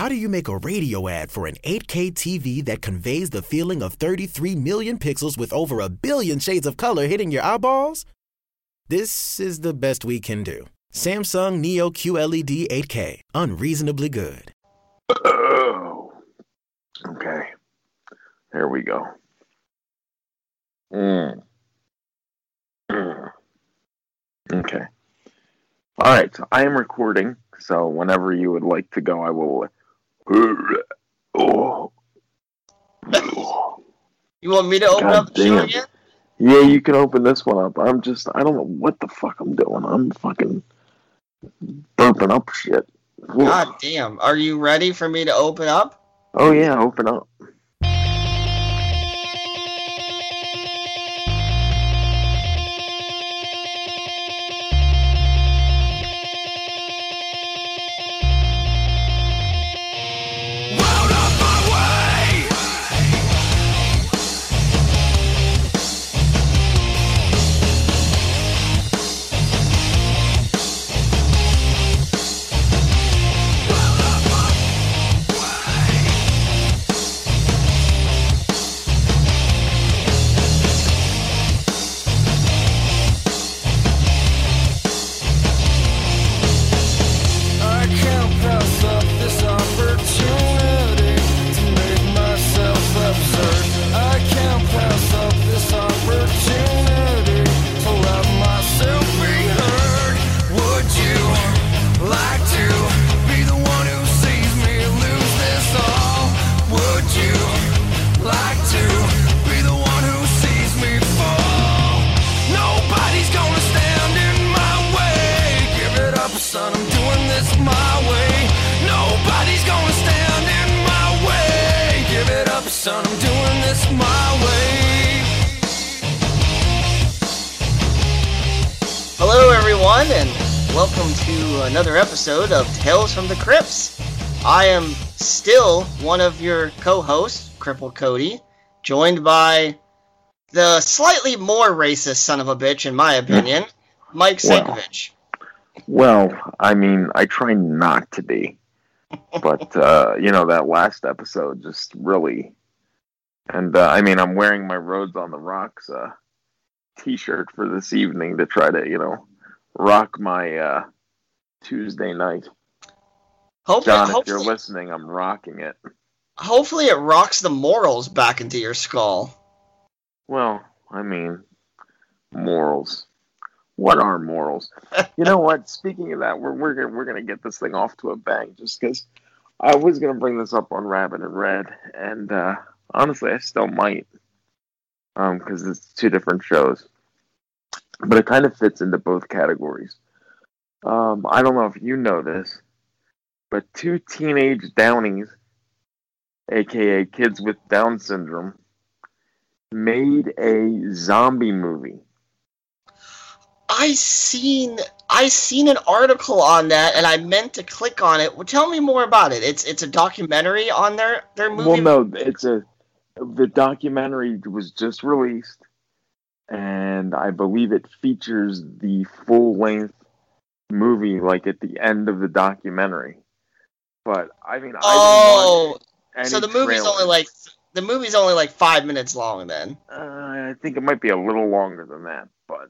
How do you make a radio ad for an 8K TV that conveys the feeling of 33 million pixels with over a billion shades of color hitting your eyeballs? This is the best we can do. Samsung Neo QLED 8K, unreasonably good. Oh. Okay. There we go. Mm. Mm. Okay. All right. So I am recording. So whenever you would like to go, I will. Oh. You want me to open God up the show again? Yeah, you can open this one up. I'm just. I don't know what the fuck I'm doing. I'm fucking burping up shit. God damn. Are you ready for me to open up? Oh yeah, open up. Episode of Tales from the Crypts. I am still one of your co hosts, Crippled Cody, joined by the slightly more racist son of a bitch, in my opinion, Mike Wow. Senkovich. Well, I mean, I try not to be, but uh, you know that last episode just really, and uh, I mean, I'm wearing my Rhodes on the Rocks uh, T-shirt for this evening to try to, you know, rock my uh, Tuesday night. Hopefully, John, if you're listening, I'm rocking it. hopefully it rocks the morals back into your skull. Well, I mean, morals. What are morals? you know what? Speaking of that, we're we're gonna we're gonna get this thing off to a bang. Just because I was gonna bring this up on Rabbit and Red, and uh, honestly, I still might, um, because it's two different shows, but it kind of fits into both categories. Um, I don't know if you know this, but two teenage Downies, aka kids with Down syndrome, made a zombie movie. I seen I seen an article on that, and I meant to click on it. Well, tell me more about it. It's it's a documentary on their their movie. Well, no, it's a the documentary was just released, and I believe it features the full length movie, like at the end of the documentary. But I mean, I Oh, didn't watch any so the movie's trailer. only like the movie's only like five minutes long. Then Uh, I think it might be a little longer than that, but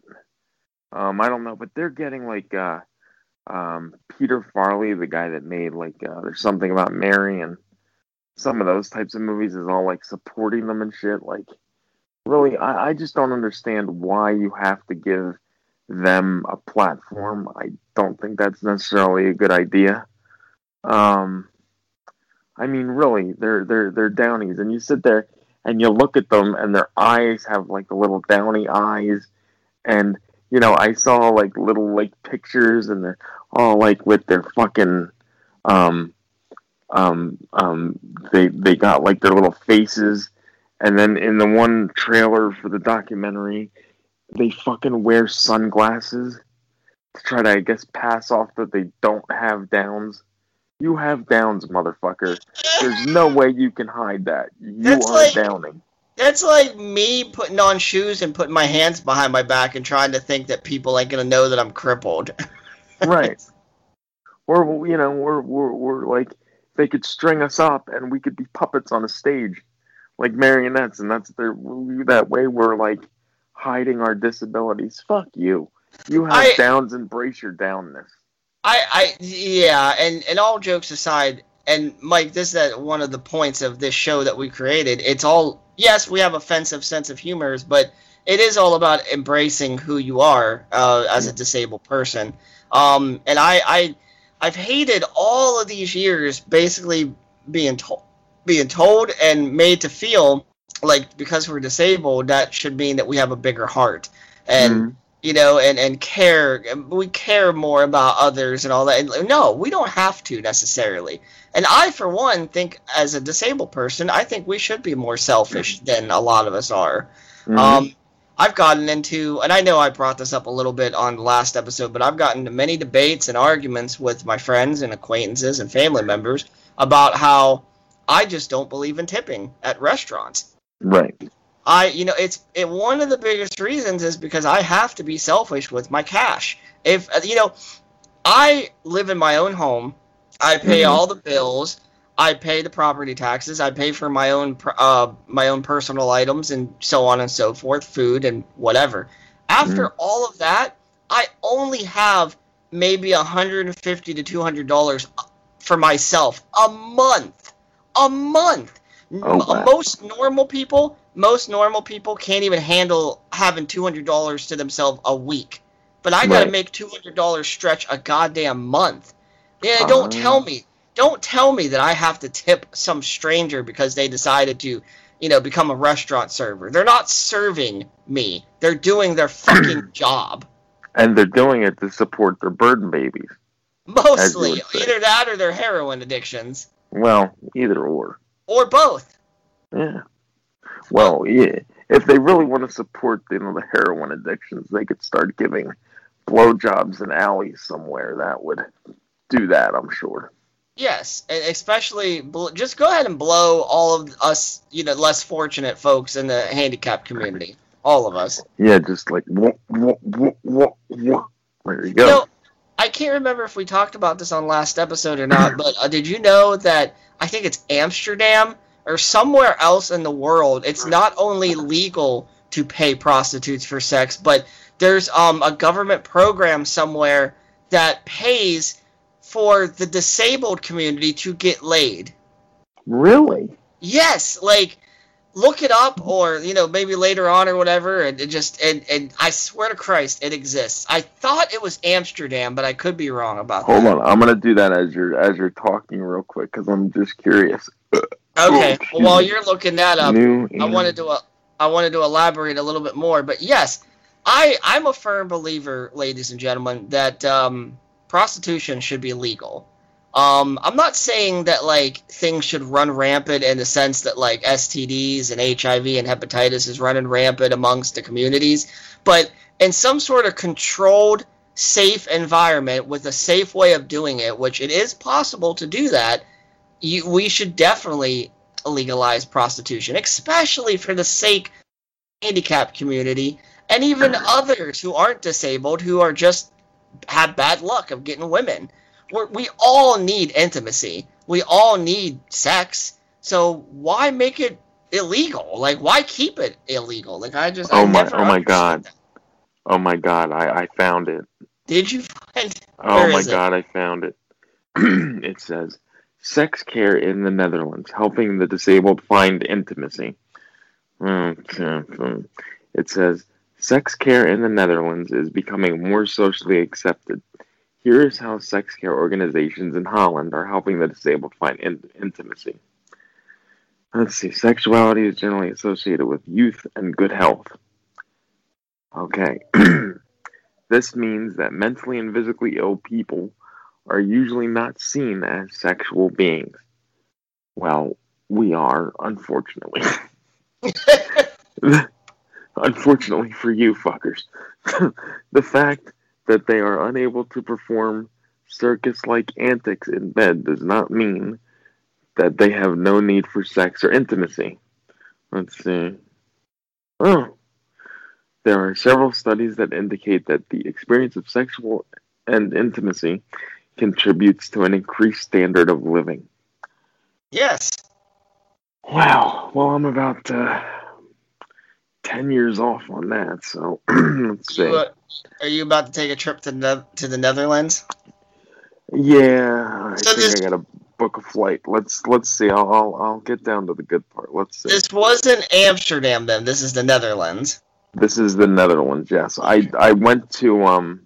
um, I don't know. But they're getting like uh, um, Peter Farrelly, the guy that made like uh, there's something about Mary and some of those types of movies, is all like supporting them and shit. Like, really, I, I just don't understand why you have to give them a platform. I don't think that's necessarily a good idea. Um, I mean, really, they're they're they're downies, and you sit there and you look at them, and their eyes have like the little downy eyes, and you know, I saw like little like pictures, and they're all like with their fucking um um um they they got like their little faces, and then in the one trailer for the documentary, they fucking wear sunglasses to try to, I guess, pass off that they don't have downs. You have downs, motherfucker. There's no way you can hide that. You That's are like- downing. that's like me putting on shoes and putting my hands behind my back and trying to think that people ain't gonna know that I'm crippled. right. Or you know, we're we're we're like they could string us up and we could be puppets on a stage like marionettes and that's their that way we're like hiding our disabilities fuck you you have I- downs embrace your downness I, I, yeah, and and all jokes aside, and Mike, this is that one of the points of this show that we created. It's all yes, we have offensive sense of humors, but it is all about embracing who you are uh, as a disabled person. Um, and I, I, I've hated all of these years basically being told, being told and made to feel like because we're disabled, that should mean that we have a bigger heart. And Mhm. you know, and and care. We care more about others and all that. And no, we don't have to necessarily. And I, for one, think as a disabled person, I think we should be more selfish than a lot of us are. Mhm. Um, I've gotten into, and I know I brought this up a little bit on the last episode, but I've gotten into many debates and arguments with my friends and acquaintances and family members about how I just don't believe in tipping at restaurants. Right I, you know, it's it. One of the biggest reasons is because I have to be selfish with my cash. If uh, you know, I live in my own home. I pay Mhm. all the bills. I pay the property taxes. I pay for my own uh, my own personal items and so on and so forth, food and whatever. After all of that, I only have maybe 150 to 200 dollars for myself a month. A month. Oh. Most normal people, most normal people can't even handle having 200 dollars to themselves a week. But I got to Right. make 200 dollars stretch a goddamn month. Yeah, don't Ah. tell me. Don't tell me that I have to tip some stranger because they decided to, you know, become a restaurant server. They're not serving me. They're doing their fucking job. and they're doing it to support their burden babies Mostly, either that or their heroin addictions, well either or or both. Yeah. Well, yeah. If they really want to support, you know, the heroin addictions, they could start giving blowjobs in alleys somewhere. That would do that, I'm sure. Yes, especially just go ahead and blow all of us, you know, less fortunate folks in the handicap community. All of us. Yeah, just like whoop, whoop, whoop, there you go. You know, I can't remember if we talked about this on last episode or not, but uh, did you know that I think it's Amsterdam or somewhere else in the world? It's not only legal to pay prostitutes for sex, but there's um, a government program somewhere that pays for the disabled community to get laid. really? Yes, like look it up or you know maybe later on or whatever and it just and and I swear to Christ it exists. I thought it was Amsterdam, but I could be wrong about Hold that. on, I'm gonna do that as you're as you're talking real quick because I'm just curious. Okay. Oh, Well, while you're looking that up, New. I wanted to uh, I wanted to elaborate a little bit more, but yes, I I'm a firm believer, ladies and gentlemen, that um, prostitution should be legal. Um, I'm not saying that like things should run rampant in the sense that like STDs and HIV and hepatitis is running rampant amongst the communities, but in some sort of controlled, safe environment with a safe way of doing it, which it is possible to do that, you, we should definitely legalize prostitution, especially for the sake of the handicapped community and even others who aren't disabled who are just have bad luck of getting women. We're, we all need intimacy. We all need sex. So why make it illegal? Like why keep it illegal? Like I just I Oh my- oh my God. that. Oh my god, I I found it. Did you find? Oh Where my is it? god, I found it. it says sex care in the Netherlands, helping the disabled find intimacy. Mm, It says sex care in the Netherlands is becoming more socially accepted. Here is how sex care organizations in Holland are helping the disabled find in- intimacy. Let's see. Sexuality is generally associated with youth and good health. Okay. this means that mentally and physically ill people are usually not seen as sexual beings. Well, we are, unfortunately. unfortunately for you fuckers. the fact that they are unable to perform circus like antics in bed does not mean that they have no need for sex or intimacy. Let's see. Oh. There are several studies that indicate that the experience of sexual and intimacy contributes to an increased standard of living. Yes. Wow. Well, I'm about uh, ten years off on that. So let's see. Uh, are you about to take a trip to ne- to the Netherlands? Yeah, I So think this- I gotta book a flight. Let's let's see. I'll, I'll I'll get down to the good part. Let's see. This wasn't Amsterdam then. This is the Netherlands. This is the Netherlands. Yes, I I went to um,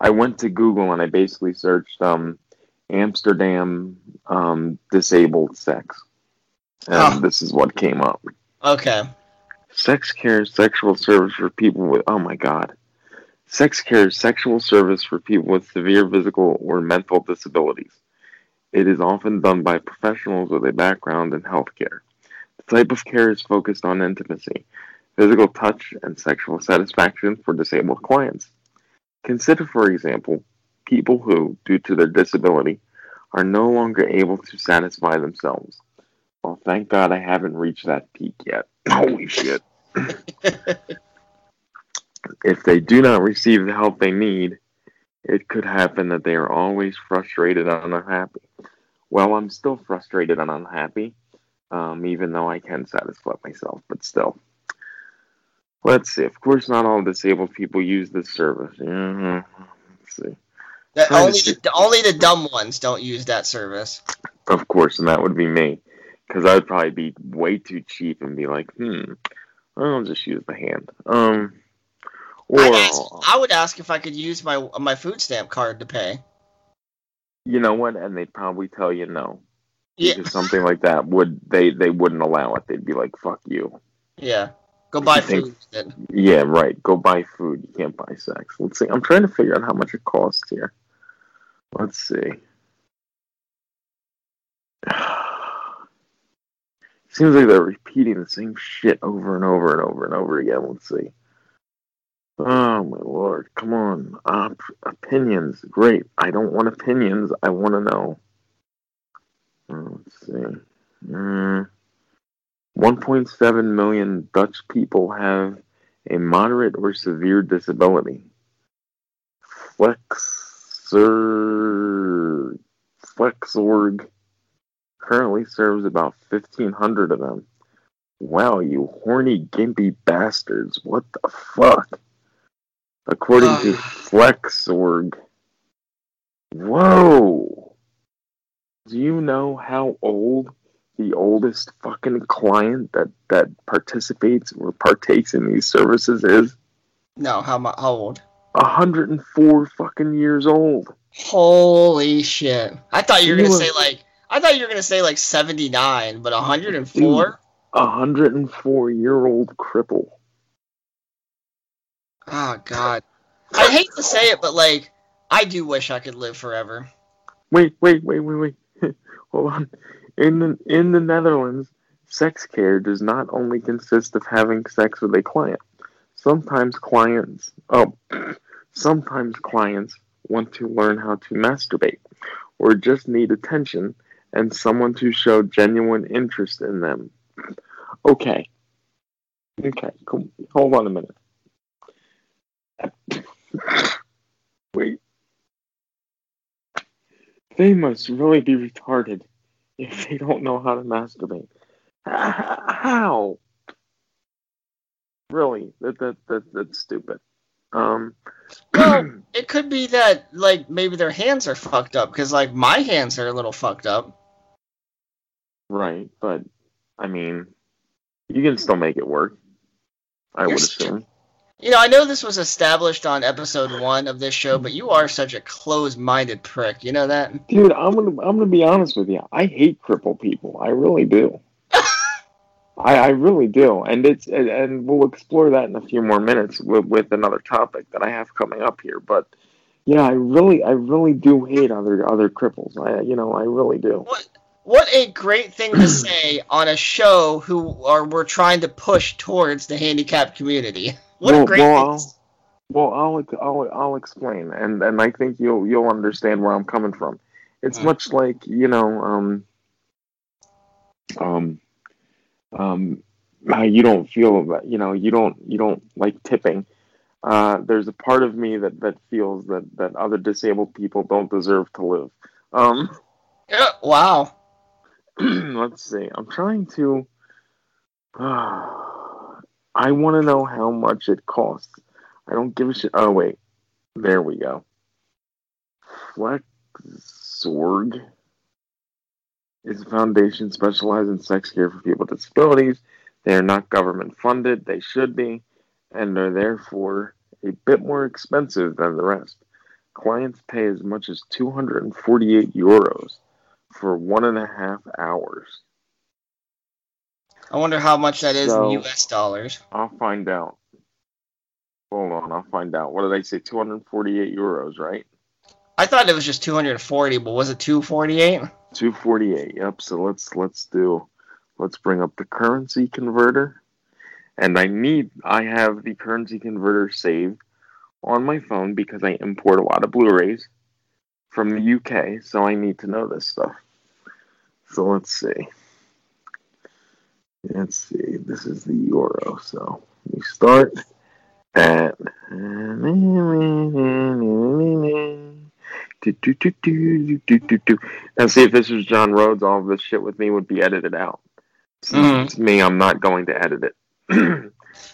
I went to Google and I basically searched um, Amsterdam um disabled sex, and Oh. this is what came up. Okay. Sex care is sexual service for people with oh my god. Sex care sexual service for people with severe physical or mental disabilities. It is often done by professionals with a background in healthcare. The type of care is focused on intimacy, physical touch, and sexual satisfaction for disabled clients. Consider, for example, people who, due to their disability, are no longer able to satisfy themselves. Well, thank God I haven't reached that peak yet. Holy shit. if they do not receive the help they need, it could happen that they are always frustrated and unhappy. Well, I'm still frustrated and unhappy, um, even though I can satisfy myself, but still. Let's see. Of course, not all disabled people use this service. Mhm. Let's see. That Trying to only see- the, only the dumb ones don't use that service. Of course, and that would be me, because I'd probably be way too cheap and be like, hmm, I'll just use the hand. Um, or ask, I would ask if I could use my my food stamp card to pay. you know what? And they'd probably tell you no. Yeah. Something like that would they they wouldn't allow it. They'd be like, "Fuck you." Yeah. Go buy think- food. Then. Yeah, right. Go buy food. You can't buy sex. Let's see. I'm trying to figure out how much it costs here. Let's see. Seems like they're repeating the same shit over and over and over and over again. Let's see. Oh my lord! Come on, Op- opinions. Great. I don't want opinions. I want to know. Uh, Let's see. Mm. 1.7 million Dutch people have a moderate or severe disability. Flexor Flexzorg currently serves about 1,500 of them. Wow, you horny, gimpy bastards. What the fuck? According to Flexzorg. Whoa! Do you know how old the oldest fucking client that, that participates or partakes in these services is? No, how how old? 104 fucking years old. Holy shit! I thought you were gonna say like I thought you were gonna say like seventy nine, but hundred and four. A 104 year old cripple. Oh god. I hate to say it, but like I do wish I could live forever. Wait, wait, wait, wait, wait. Hold on. In the in the Netherlands, sex care does not only consist of having sex with a client. Sometimes clients, oh, sometimes clients want to learn how to masturbate, or just need attention and someone to show genuine interest in them. Okay. Okay. Cool. Hold on a minute. Wait. They must really be retarded if they don't know how to masturbate. How? Really? That that, that that's stupid. Um. Well, it could be that like maybe their hands are fucked up because like my hands are a little fucked up. Right, but I mean, you can still make it work. I You're would assume. You know, I know this was established on episode one of this show, but you are such a closed-minded prick. You know that? Dude, I'm gonna I'm gonna be honest with you. I hate crippled people. I really do. I, I really do, and it's and, and we'll explore that in a few more minutes with, with another topic that I have coming up here. But yeah, I really I really do hate other other cripples. I you know I really do. What what a great thing to say on a show who are we're trying to push towards the handicapped community. What a Well, great well, thing. to- Well, I'll I'll I'll explain, and and I think you'll you'll understand where I'm coming from. It's Mm. much like you know um um um how you don't feel that you know you don't you don't like tipping. Uh, there's a part of me that that feels that that other disabled people don't deserve to live. Um, Yeah, wow. let's see. I'm trying to. I want to know how much it costs. I don't give a shit. Oh wait, there we go. Flexzorg is a foundation specialized in sex care for people with disabilities. They are not government funded. They should be, and are therefore a bit more expensive than the rest. Clients pay as much as 248 euros for one and a half hours. I wonder how much that is So- in U.S. dollars. I'll find out. Hold on, I'll find out. What did I say? 248 euros, right? I thought it was just 240, but was it 248? 248. Yep. So let's let's do let's bring up the currency converter. And I need I have the currency converter saved on my phone because I import a lot of Blu-rays from the UK, so I need to know this stuff. So let's see. Let's see. This is the euro. So we start at now see if this was John Rhodes, all of this shit with me would be edited out. Since Mhm. it's me, I'm not going to edit it.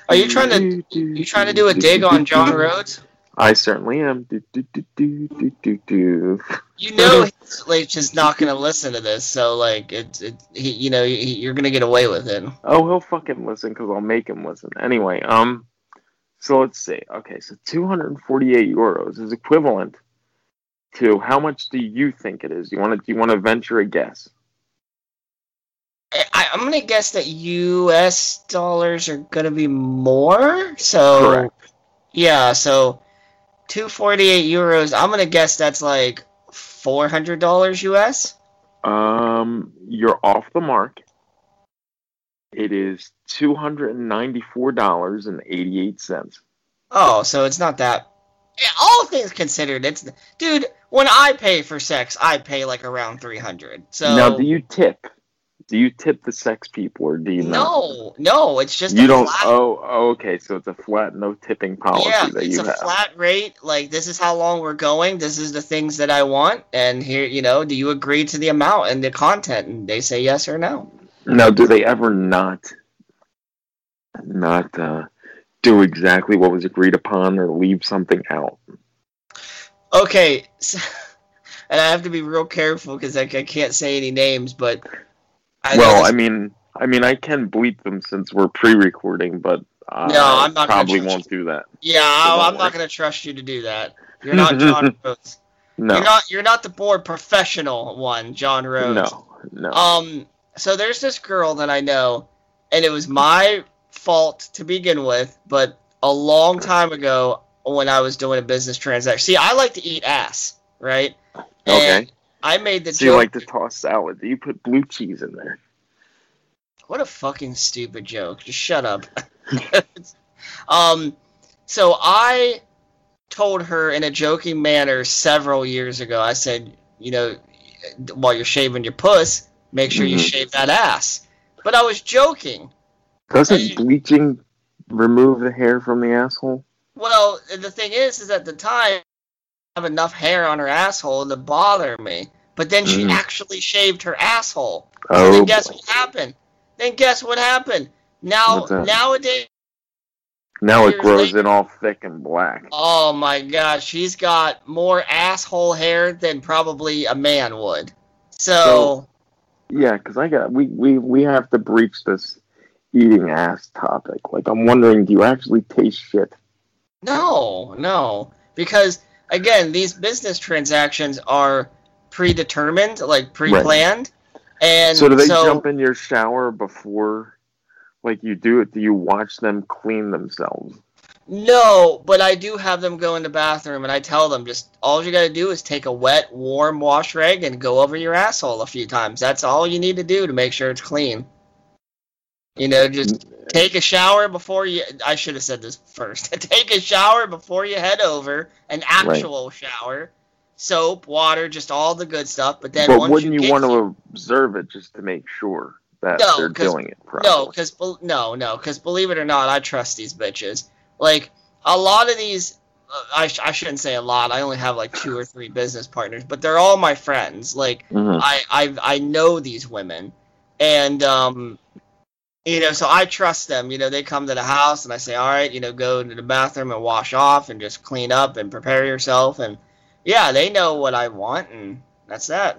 Are you trying to you trying to do a dig on John Rhodes? I certainly am. Do, do, do. You know he's like just not gonna listen to this, so like it's it, he, you know he, you're gonna get away with it. Oh, he'll fucking listen because I'll make him listen. Anyway, um, so let's see. Okay, so 248 euros is equivalent to how much do you think it is? You want to? Do you want to venture a guess? I, I'm gonna guess that U.S. dollars are gonna be more. So Correct. yeah, so 248 euros. I'm gonna guess that's like 400 dollars U.S. Um, you're off the mark. It is two hundred and ninety-four dollars and eighty-eight cents. Oh, so it's not that. All things considered, it's dude. When I pay for sex, I pay like around 300. So Now, do you tip? Do you tip the sex people, or do you not? no, no, it's just You a don't. flat Oh, oh, okay. So it's a flat, no tipping policy that you have. yeah, that it's you a have. flat rate. Like this is how long we're going. This is the things that I want, and here, you know, do you agree to the amount and the content? And they say yes or no. Now, do they ever not, not uh, do exactly what was agreed upon, or leave something out? Okay, so, and I have to be real careful because I, I can't say any names, but I well, I mean, I mean, I can bleep them since we're pre-recording, but I No, I'm not probably won't do that. yeah, so I, don't I'm not going to trust you to do that. You're not John Rhodes. No, You're not. You're not the board professional one, John Rhodes. no, no. Um, so there's this girl that I know, and it was my fault to begin with, but a long time ago when I was doing a business transaction. See, I like to eat ass, right? okay. And I made the So you like to toss salad? Do you put blue cheese in there? What a fucking stupid joke. Just shut up. um, so I told her in a joking manner several years ago, I said, you know, while you're shaving your puss, make sure you Mhm. shave that ass. But I was joking. Doesn't Hey. bleaching remove the hair from the asshole? Well, the thing is, is at the time, have enough hair on her asshole to bother me. But then she Mhm. actually shaved her asshole. And Oh, then guess boy. what happened? Then guess what happened? Now, nowadays, now it grows later- in all thick and black. oh my gosh, she's got more asshole hair than probably a man would. So, Yeah, because I got we, we we have to breach this eating ass topic. Like I'm wondering, do you actually taste shit? no, no. Because, again, these business transactions are predetermined, like pre planned. And so do they so, jump in your shower before, like you do it? Do you watch them clean themselves? No, but I do have them go in the bathroom and I tell them just all you gotta do is take a wet, warm wash rag and go over your asshole a few times. That's all you need to do to make sure it's clean. You know, just take a shower before you I should have said this first. take a shower before you head over, an actual shower. Soap, water, just all the good stuff. But then but once wouldn't you, you, want here- to observe it just to make sure that No, they're doing it properly? No, because no, no, because believe it or not, I trust these bitches. Like a lot of these I, sh- I shouldn't say a lot. I only have like two or three business partners, but they're all my friends. Like Mhm. I I I know these women, and um, you know, so I trust them. You know, they come to the house, and I say, all right, you know, go to the bathroom and wash off, and just clean up and prepare yourself, and yeah, they know what I want, and that's that.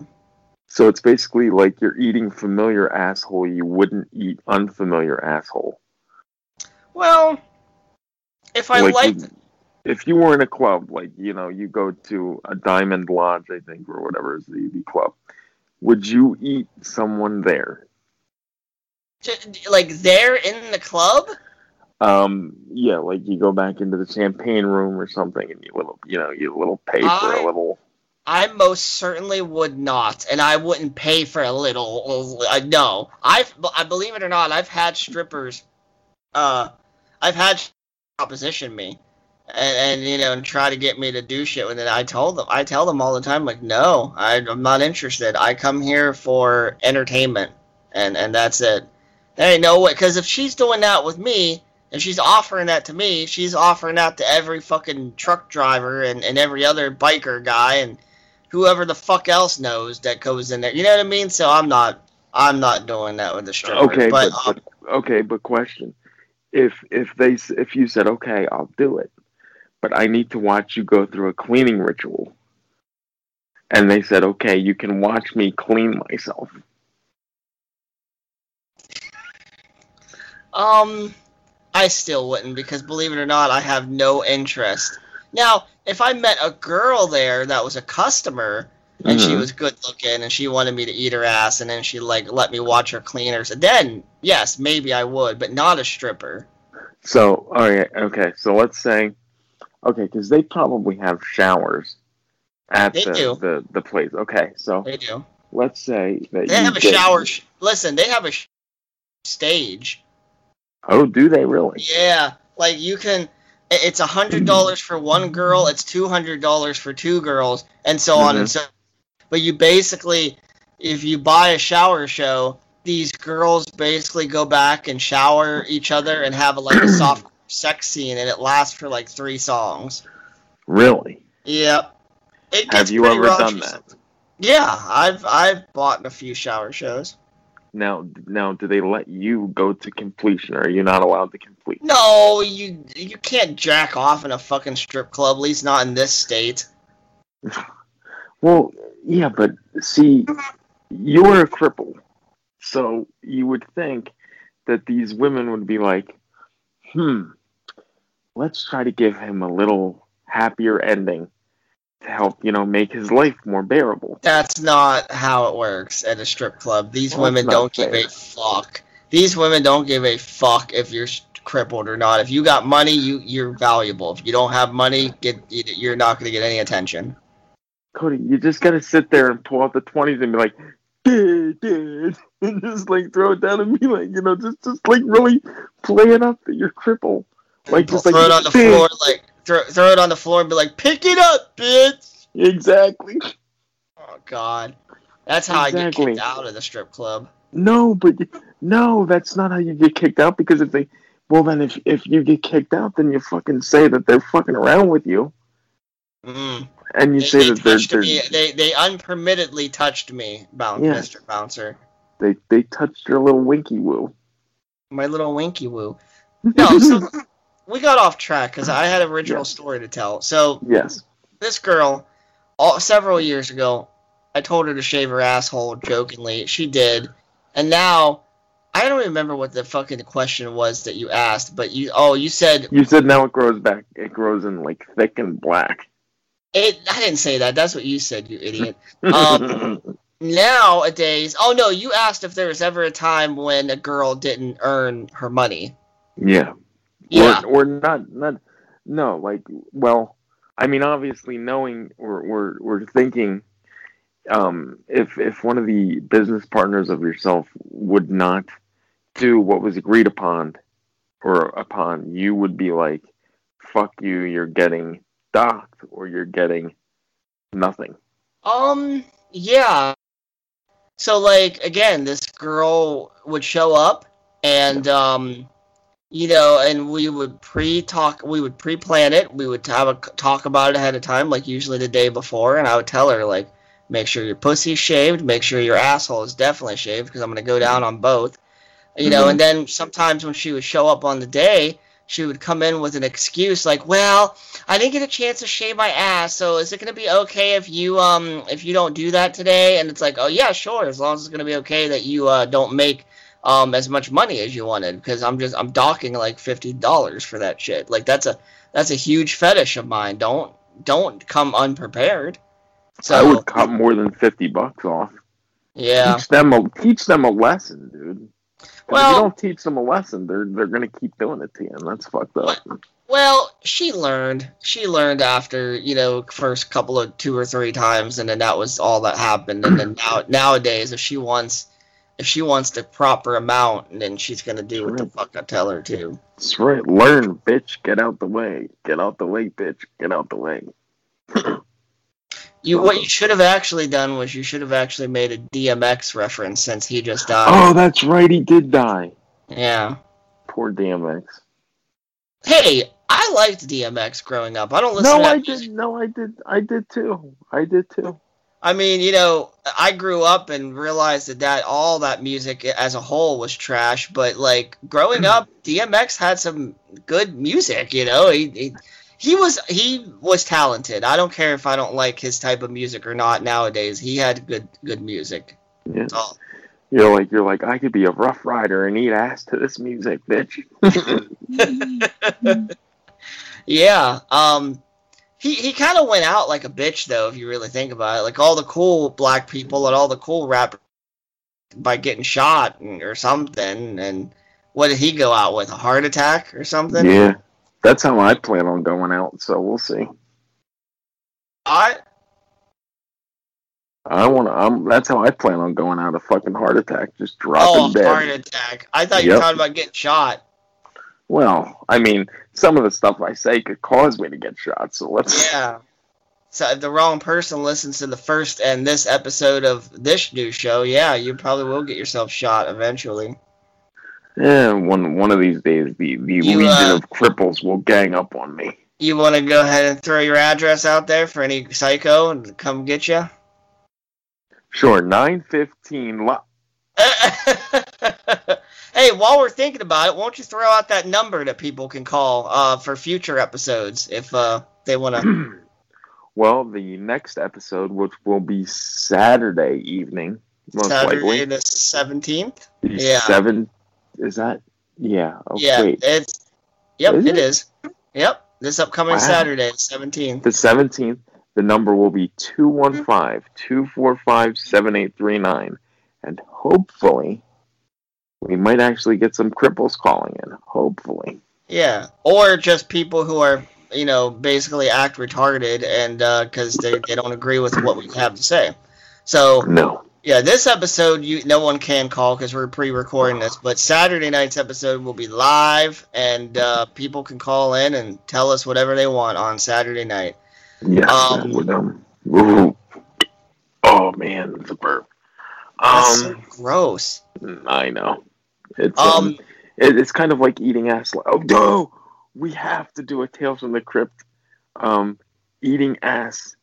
So it's basically like you're eating familiar asshole. You wouldn't eat unfamiliar asshole. Well, if I Like, liked, If you were in a club, like you know, you go to a Diamond Lodge, I think, or whatever is the, the club. Would you eat someone there? Like they're in the club. Um, yeah, like you go back into the champagne room or something, and you little, you know, you little pay for I- a little. I most certainly would not, and I wouldn't pay for a little. Uh, no, I've, I believe it or not, I've had strippers. Uh, I've had proposition me, and, and you know, and try to get me to do shit. And then I told them, I tell them all the time, like, no, I, I'm not interested. I come here for entertainment, and and that's it. There ain't no way, because if she's doing that with me, and she's offering that to me, she's offering that to every fucking truck driver and, and every other biker guy and whoever the fuck else knows that goes in there. You know what I mean? So I'm not I'm not doing that with the stripper. Okay, but, but, um, but okay, but question: if if they if you said okay, I'll do it, but I need to watch you go through a cleaning ritual, and they said okay, you can watch me clean myself. Um I still wouldn't because believe it or not, I have no interest. Now, if I met a girl there that was a customer and she Mhm. was good looking and she wanted me to eat her ass and then she like let me watch her clean her, then yes, maybe I would, but not a stripper. So, all right, okay. So let's say, okay, because they probably have showers at the, the the place. Okay, so They do. let's say that They have a shower. Sh- Listen, they have a sh- stage. Oh, do they really? Yeah, like you can. It's a hundred dollars for one girl. It's two hundred dollars for two girls, and so on and Mm-hmm. so. But you basically, if you buy a shower show, these girls basically go back and shower each other and have a, like a soft sex scene, and it lasts for like three songs. Really? Yep. Have you ever done that? Yeah, I've I've bought a few shower shows. Now, now, do they let you go to completion? Or are you not allowed to complete? No, you you can't jack off in a fucking strip club, at least not in this state. Well, yeah, but see, you're a cripple, so you would think that these women would be like, hmm, let's try to give him a little happier ending to help, you know, make his life more bearable. That's not how it works at a strip club. These Well, women don't give a fuck. These women don't give a fuck if you're crippled or not. If you got money, you you're valuable. If you don't have money, get you- you're not going to get any attention. Cody, you just gotta sit there and pull out the twenties and be like, "Dad, Dad," and just like throw it down and be like, you know, just just like really play it up that you're crippled. Like just throw like it on the floor, like throw, throw it on the floor and be like, "Pick it up, bitch." Exactly. Oh God, that's how I get kicked out of the strip club. No, but no, that's not how you get kicked out. Because if they, well, then if if you get kicked out, then you fucking say that they're fucking around with you, Mm. and you They, say they that they're, they're me. They they unpermittedly touched me, bounce, Yeah. Mr. Bouncer. they they touched your little winky woo. My little winky woo. No, so we got off track because I had an original Yes. story to tell. So yes. this girl, all, several years ago, I told her to shave her asshole jokingly. She did, and now I don't remember what the fucking question was that you asked. But you, oh, you said You said now it grows back. It grows in like thick and black. it. I didn't say that. That's what you said, you idiot. Um, Nowadays, oh no, you asked if there was ever a time when a girl didn't earn her money. yeah. Yeah. Or, or not not no like well I mean obviously knowing we're we're, we're thinking um if if one of the business partners of yourself would not do what was agreed upon or upon you would be like fuck you you're getting docked or you're getting nothing Um, yeah. So like again, this girl would show up and um you know, and we would pre-talk, we would pre-plan it. We would have a talk about it ahead of time, like usually the day before, and I would tell her like, make sure your pussy's shaved, make sure your asshole is definitely shaved because I'm gonna go down on both, you know. Mhm. And then sometimes when she would show up on the day, she would come in with an excuse like, well, I didn't get a chance to shave my ass, so is it gonna be okay if you um if you don't do that today? And it's like, oh yeah, sure, as long as it's gonna be okay that you uh, don't make um as much money as you wanted because I'm just I'm docking like fifty dollars for that shit. Like that's a that's a huge fetish of mine. Don't don't come unprepared. So I would cut more than fifty bucks off. yeah, Teach them a teach them a lesson, dude. Well- if you don't teach them a lesson, they're they're gonna keep doing it to you, and that's fucked up. well she learned she learned after you know first couple of two or three times, and then that was all that happened. And then now nowadays, if she wants if she wants the proper amount, then she's gonna do what the fuck I tell her to. That's right. Learn, bitch. Get out the way. Get out the way, bitch. Get out the way. You what you should have actually done was you should have actually made a DMX reference since he just died. Oh, that's right. He did die. Yeah. Poor DMX. Hey, I liked DMX growing up. I don't listen No, I did. No, I did. I did too. I did too. I mean, you know, I grew up and realized that, that all that music as a whole was trash. But like growing up, DMX had some good music. You know, he, he he was he was talented. I don't care if I don't like his type of music or not. Nowadays, he had good good music. Yeah. That's all. You're like you're like I could be a rough rider and eat ass to this music, bitch. Yeah. Um he he kind of went out like a bitch though if you really think about it. Like all the cool black people and all the cool rappers by getting shot or something and what did he go out with? A heart attack or something? yeah, that's how I plan on going out. So we'll see. I I want to. I'm. That's how I plan on going out. A fucking heart attack, just dropping Oh, dead. heart attack. I thought you were talking about getting shot. Well, I mean, some of the stuff I say could cause me to get shot. So let's. Yeah. So if the wrong person listens to the first and this episode of this new show, yeah, you probably will get yourself shot eventually. Yeah, one one of these days, the the You, legion uh, of cripples will gang up on me. You want to go ahead and throw your address out there for any psycho and come get you? Sure, nine fifteen. Lo- hey, while we're thinking about it, won't you throw out that number that people can call uh, for future episodes if uh, they want to? well, the next episode, which will be Saturday evening, most Saturday likely. the seventeenth. yeah. Seven. Is that? Yeah. Oh, yeah, Wait. it's. Yep, Is it it? is. Yep, this upcoming Wow. Saturday, seventeenth. The seventeenth. The number will be 215-245-7839. and hopefully, we might actually get some cripples calling in. Hopefully. Yeah, or just people who are you know basically act retarded and because they they don't agree with what we have to say. So No. Yeah, this episode you no one can call because we're pre-recording this, but Saturday night's episode will be live, and uh, people can call in and tell us whatever they want on Saturday night. Yeah, Um, would, um, ooh. Oh man, a burp. That's so Um, gross. I know. It's um, Um, it, it's kind of like eating ass. Like, Oh no, we have to do a Tales from the Crypt, um, eating ass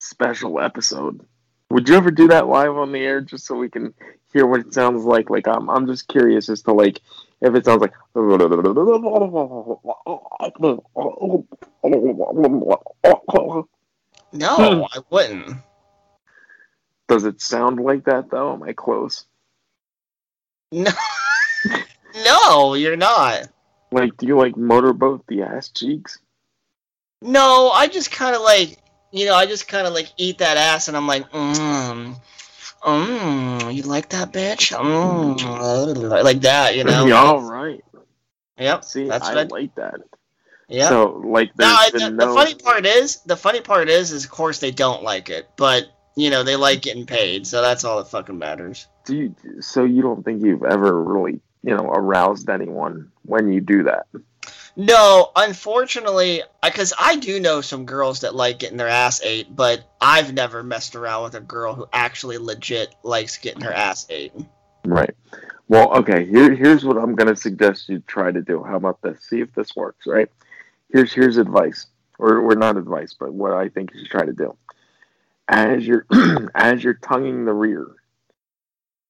special episode. Would you ever do that live on the air just so we can hear what it sounds like? Like I'm, I'm just curious as to like if it sounds like. no, I wouldn't. Does it sound like that though? Am I close? No, no, you're not. Like, do you like motorboat the ass cheeks? No, I just kind of like, you know, I just kind of like eat that ass, and I'm like, mmm, mmm, you like that bitch? Mmm, like that, you know? Yeah, all right. Yep. See, that's I what I, like that. yeah. So, like, No, I, the, no. the funny part is, the funny part is, is of course they don't like it, but you know they like getting paid, so that's all that fucking matters. Do you, so you don't think you've ever really, you know, aroused anyone when you do that? No, unfortunately, because I do know some girls that like getting their ass ate, but I've never messed around with a girl who actually legit likes getting her ass ate. Right. Well, okay. Here, here's what I'm gonna suggest you try to do. How about this? See if this works. Right? Here's here's advice, or or not advice, but what I think you should try to do. As you're as you're tonguing the rear,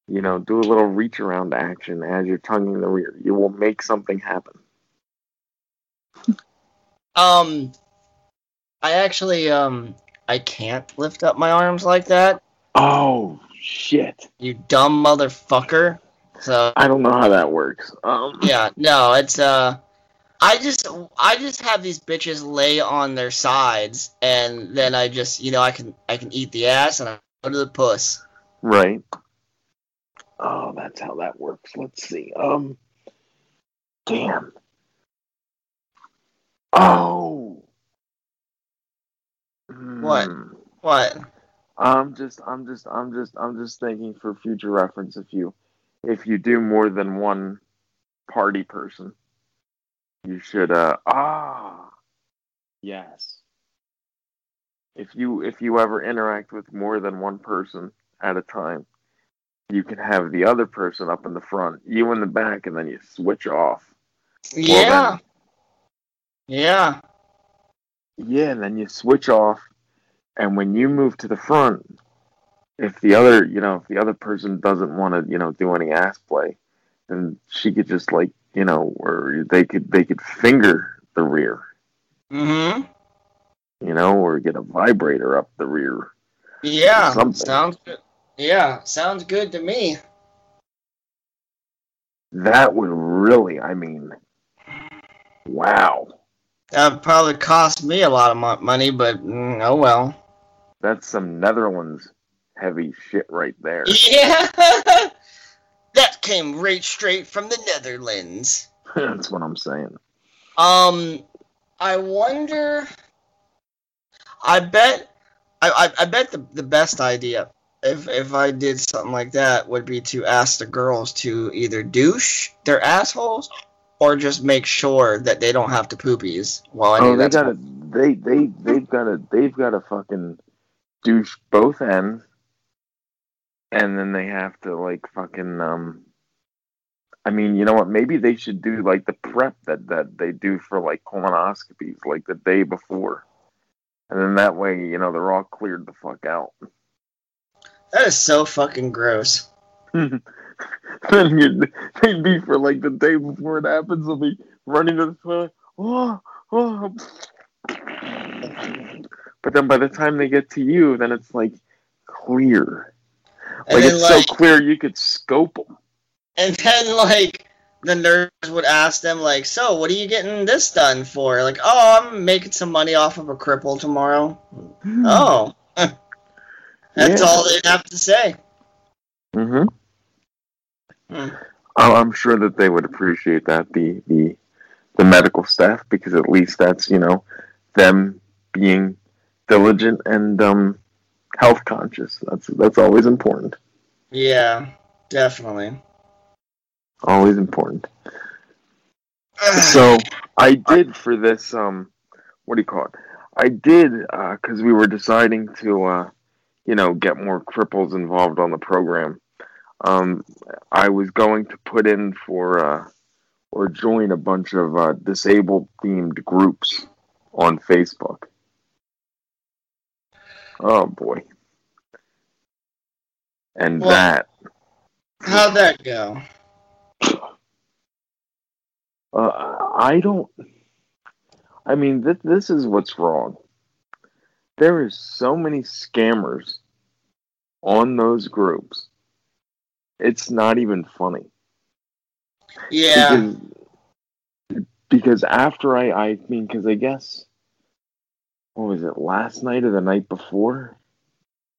you know, do a little reach around action as you're tonguing the rear. You will make something happen. Um, I actually um I can't lift up my arms like that. Oh shit! You dumb motherfucker. So I don't know how that works. Um, yeah, no, it's uh, I just I just have these bitches lay on their sides, and then I just you know I can I can eat the ass and I go to the puss. Right. That's how that works. Let's see. Um. Damn. Oh. What? What? I'm just, I'm just, I'm just, I'm just thinking for future reference. If you, if you do more than one party person, you should. Uh. Ah. Yes. If you, if you ever interact with more than one person at a time, you can have the other person up in the front, you in the back, and then you switch off. Yeah. Yeah. Yeah, and then you switch off, and when you move to the front, if the other, you know, if the other person doesn't want to, you know, do any ass play, then she could just like, you know, or they could they could finger the rear, Mm-hmm. you know, or get a vibrator up the rear. Yeah. Sounds good. Yeah, sounds good to me. That would really, I mean, wow, That would probably cost me a lot of money, but mm, oh well. that's some Netherlands heavy shit right there. Yeah. that came right straight from the Netherlands. that's what I'm saying. Um, I wonder. I bet. I, I, I bet the, the best idea if if I did something like that would be to ask the girls to either douche their assholes or just make sure that they don't have to poopies while I Oh, they gotta, they they they've gotta, they've gotta fucking douche both ends, and then they have to like fucking, um, I mean, you know what? Maybe they should do like the prep that that they do for like colonoscopies, like the day before, and then that way, you know, they're all cleared the fuck out. That is so fucking gross. then you'd, they'd be for like the day before it happens. They'll be running to the toilet. Oh, oh. But then by the time they get to you, then it's like clear. Like then it's like so clear you could scope them. and then like the nurse would ask them like, "So, what are you getting this done for?" Like, "Oh, I'm making some money off of a cripple tomorrow." Oh, that's Yeah. all they'd have to say. Mm-hmm. Hmm. I'm sure that they would appreciate that the the the medical staff because at least that's you know them being diligent and um health conscious. That's that's always important. Yeah, definitely. Always important. so I did for this um what do you call it? I did because we were deciding to uh you know get more cripples involved on the program. Um, I was going to put in for uh, or join a bunch of uh, disabled themed groups on Facebook. Oh boy. And Well- that How'd that go? Uh, I don't. I mean, th- this is what's wrong. There is so many scammers on those groups. It's not even funny. Yeah, Because, because after I, I mean, because I guess, what was it, last night or the night before?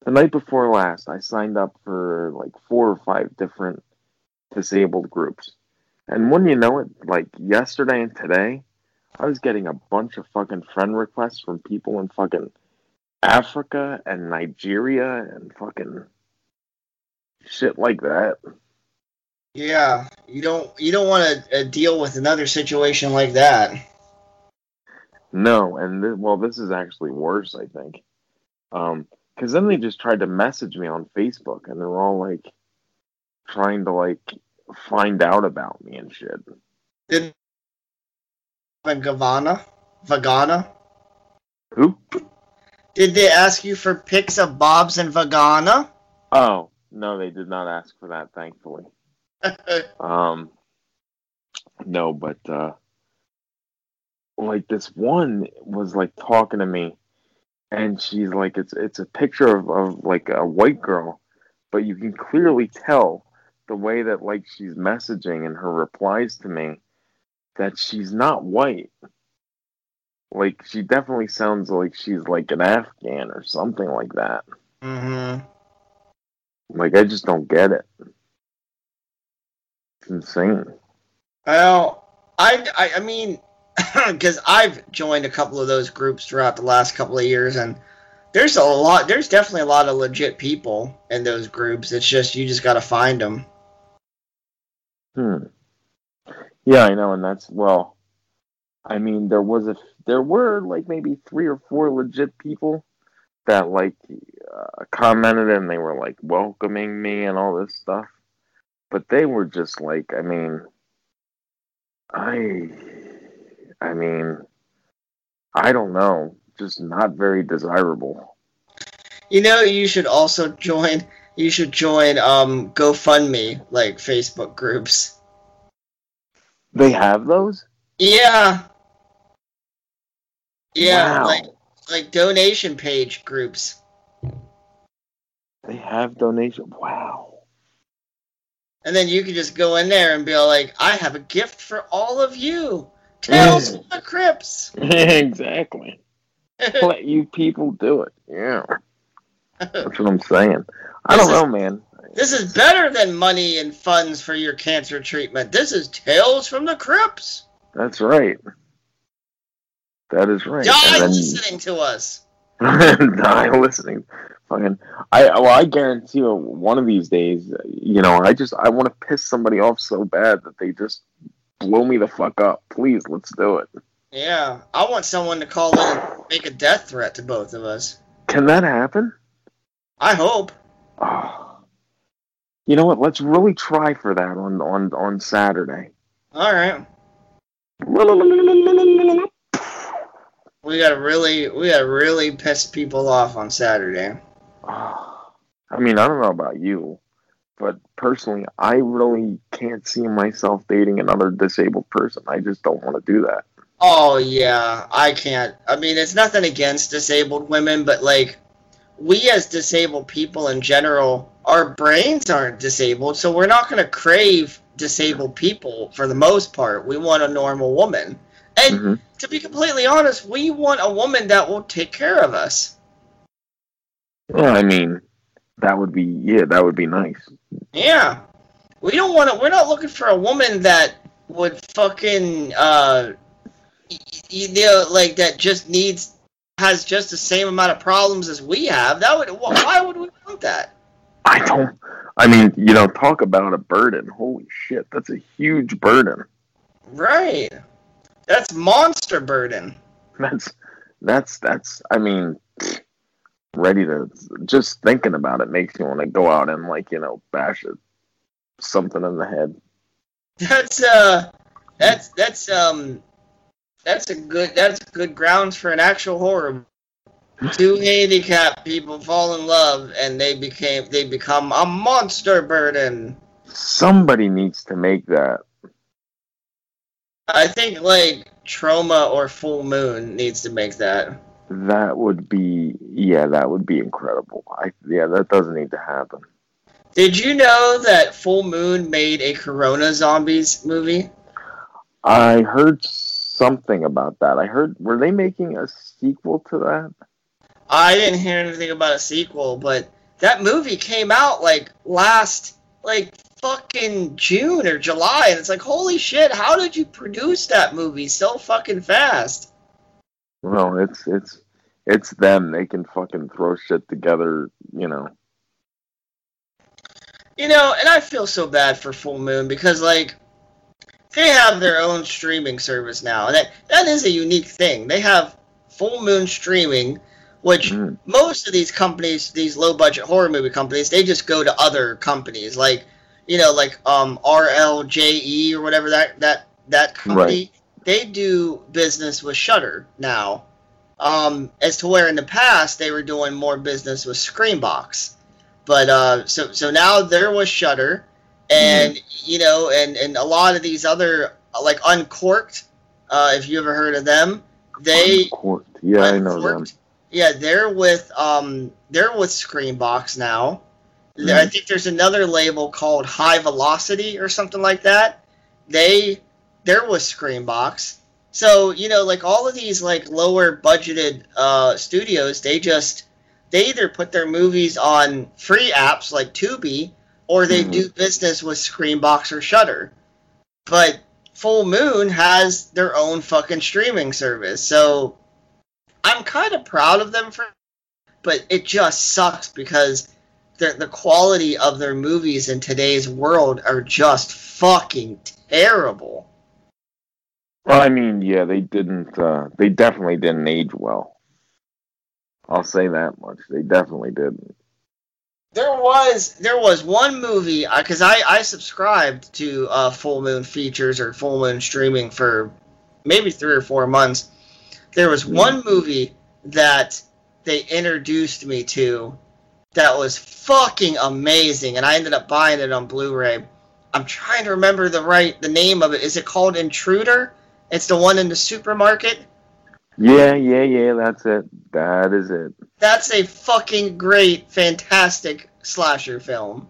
The night before last, I signed up for like four or five different disabled groups. And when you know it, like yesterday and today, I was getting a bunch of fucking friend requests from people in fucking Africa and Nigeria and fucking shit like that. yeah. You don't you don't want to uh, deal with another situation like that. No, and th- well, this is actually worse, I think. Um, because then they just tried to message me on Facebook, and they're all like trying to like find out about me and shit. Did Vagana? Vagana? Who? Did they ask you for pics of Bob's and Vagana? Oh no, they did not ask for that. Thankfully. Um, no, but uh, like this one was like talking to me, and she's like, it's it's a picture of, of like a white girl, but you can clearly tell the way that like she's messaging and her replies to me that she's not white. Like she definitely sounds like she's like an Afghan or something like that. mm-hmm. Like I just don't get it. It's insane. Well, I, I, I mean, because I've joined a couple of those groups throughout the last couple of years, and there's a lot. There's definitely a lot of legit people in those groups. It's just you just got to find them. Hmm. Yeah, I know, and that's well. I mean, there was a there were like maybe three or four legit people that like uh, commented and they were like welcoming me and all this stuff, but they were just like, I mean, I, I mean, I don't know, just not very desirable. You know, you should also join. You should join um GoFundMe like Facebook groups. They have those. Yeah. Yeah, Wow. like like donation page groups. They have donation. Wow. And then you can just go in there and be like, I have a gift for all of you. Tales from the Crips. exactly. Let you people do it. Yeah. That's what I'm saying. I don't is- know, man. this is better than money and funds for your cancer treatment. This is Tales from the Crips. That's right. That is right. Die then listening to us. die listening. Fucking, I well, I guarantee you, one of these days, you know, I just I want to piss somebody off so bad that they just blow me the fuck up. Please, let's do it. Yeah, I want someone to call in and make a death threat to both of us. Can that happen? I hope. Oh. You know what? Let's really try for that on on on Saturday. All right. We gotta really, we gotta really piss people off on Saturday. I mean, I don't know about you, but personally, I really can't see myself dating another disabled person. I just don't want to do that. Oh yeah, I can't. I mean, it's nothing against disabled women, but like, we as disabled people in general, our brains aren't disabled, so we're not gonna crave disabled people for the most part. We want a normal woman, and Mhm. to be completely honest, we want a woman that will take care of us. Well, I mean, that would be yeah, that would be nice. Yeah. We don't want to. We're not looking for a woman that would fucking, uh, you know, like that just needs has just the same amount of problems as we have. That would. Why would we want that? I don't. I mean, you know, talk about a burden. Holy shit, that's a huge burden. Right. That's monster burden. That's that's that's. I mean, ready to just thinking about it makes you want to go out and like you know bash it something in the head. That's uh, that's that's um, that's a good that's good grounds for an actual horror. Two handicapped people fall in love and they became they become a monster burden. Somebody needs to make that. I think like Troma or Full Moon needs to make that. That would be yeah, that would be incredible. I yeah, that doesn't need to happen. Did you know that Full Moon made a Corona Zombies movie? I heard something about that. I heard were they making a sequel to that? I didn't hear anything about a sequel, but that movie came out like last like fucking June or July, and it's like holy shit, how did you produce that movie so fucking fast? Well, it's it's it's them. They can fucking throw shit together, you know. You know, and I feel so bad for Full Moon because like they have their own streaming service now, and that that is a unique thing. They have Full Moon streaming, which Mm. most of these companies, these low budget horror movie companies, they just go to other companies. Like you know, like um, RLJE or whatever that that that company, they do business with Shudder now. Um, as to where in the past they were doing more business with Screambox, but uh, so so now there was Shudder, and you know, and and a lot of these other like Uncork'd, uh, if you ever heard of them, they Uncork'd. Yeah, I know them. Yeah, they're with um they're with Screambox now. There- I think there's another label called High Velocity or something like that. They there was Screambox. So, you know, like all of these like lower budgeted uh studios, they just they either put their movies on free apps like Tubi or they Mhm. do business with Screambox or Shudder. But Full Moon has their own fucking streaming service. So I'm kind of proud of them for but it just sucks because the the quality of their movies in today's world are just fucking terrible. Well, I mean, yeah, they didn't. Uh, they definitely didn't age well. I'll say that much. They definitely didn't. There was there was one movie because I I subscribed to uh, Full Moon Features or Full Moon Streaming for maybe three or four months. There was one movie that they introduced me to that was fucking amazing, and I ended up buying it on Blu-ray. I'm trying to remember the right the name of it. Is it called Intruder? It's the one in the supermarket. Yeah, yeah, yeah. That's it. That is it. That's a fucking great, fantastic slasher film.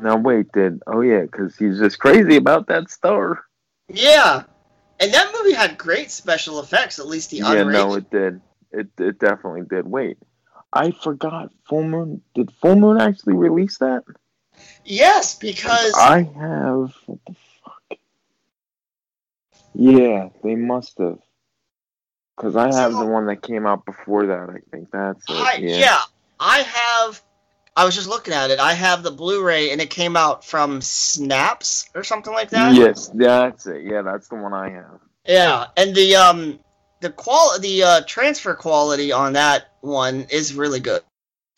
Now wait, did oh yeah, because he's just crazy about that star. Yeah, and that movie had great special effects. At least the Yeah, unrated. no, it did. It it definitely did. Wait, I forgot. Full Moon. Did Full Moon actually release that? yes, because I have. What the fuck? Yeah, they must have. Cause I have the one that came out before that. I think that's it. I, yeah. I have. I was just looking at it. I have the Blu-ray, and it came out from Synapse or something like that. Yes, that's it. Yeah, that's the one I have. Yeah, and the um the qual the uh, transfer quality on that one is really good.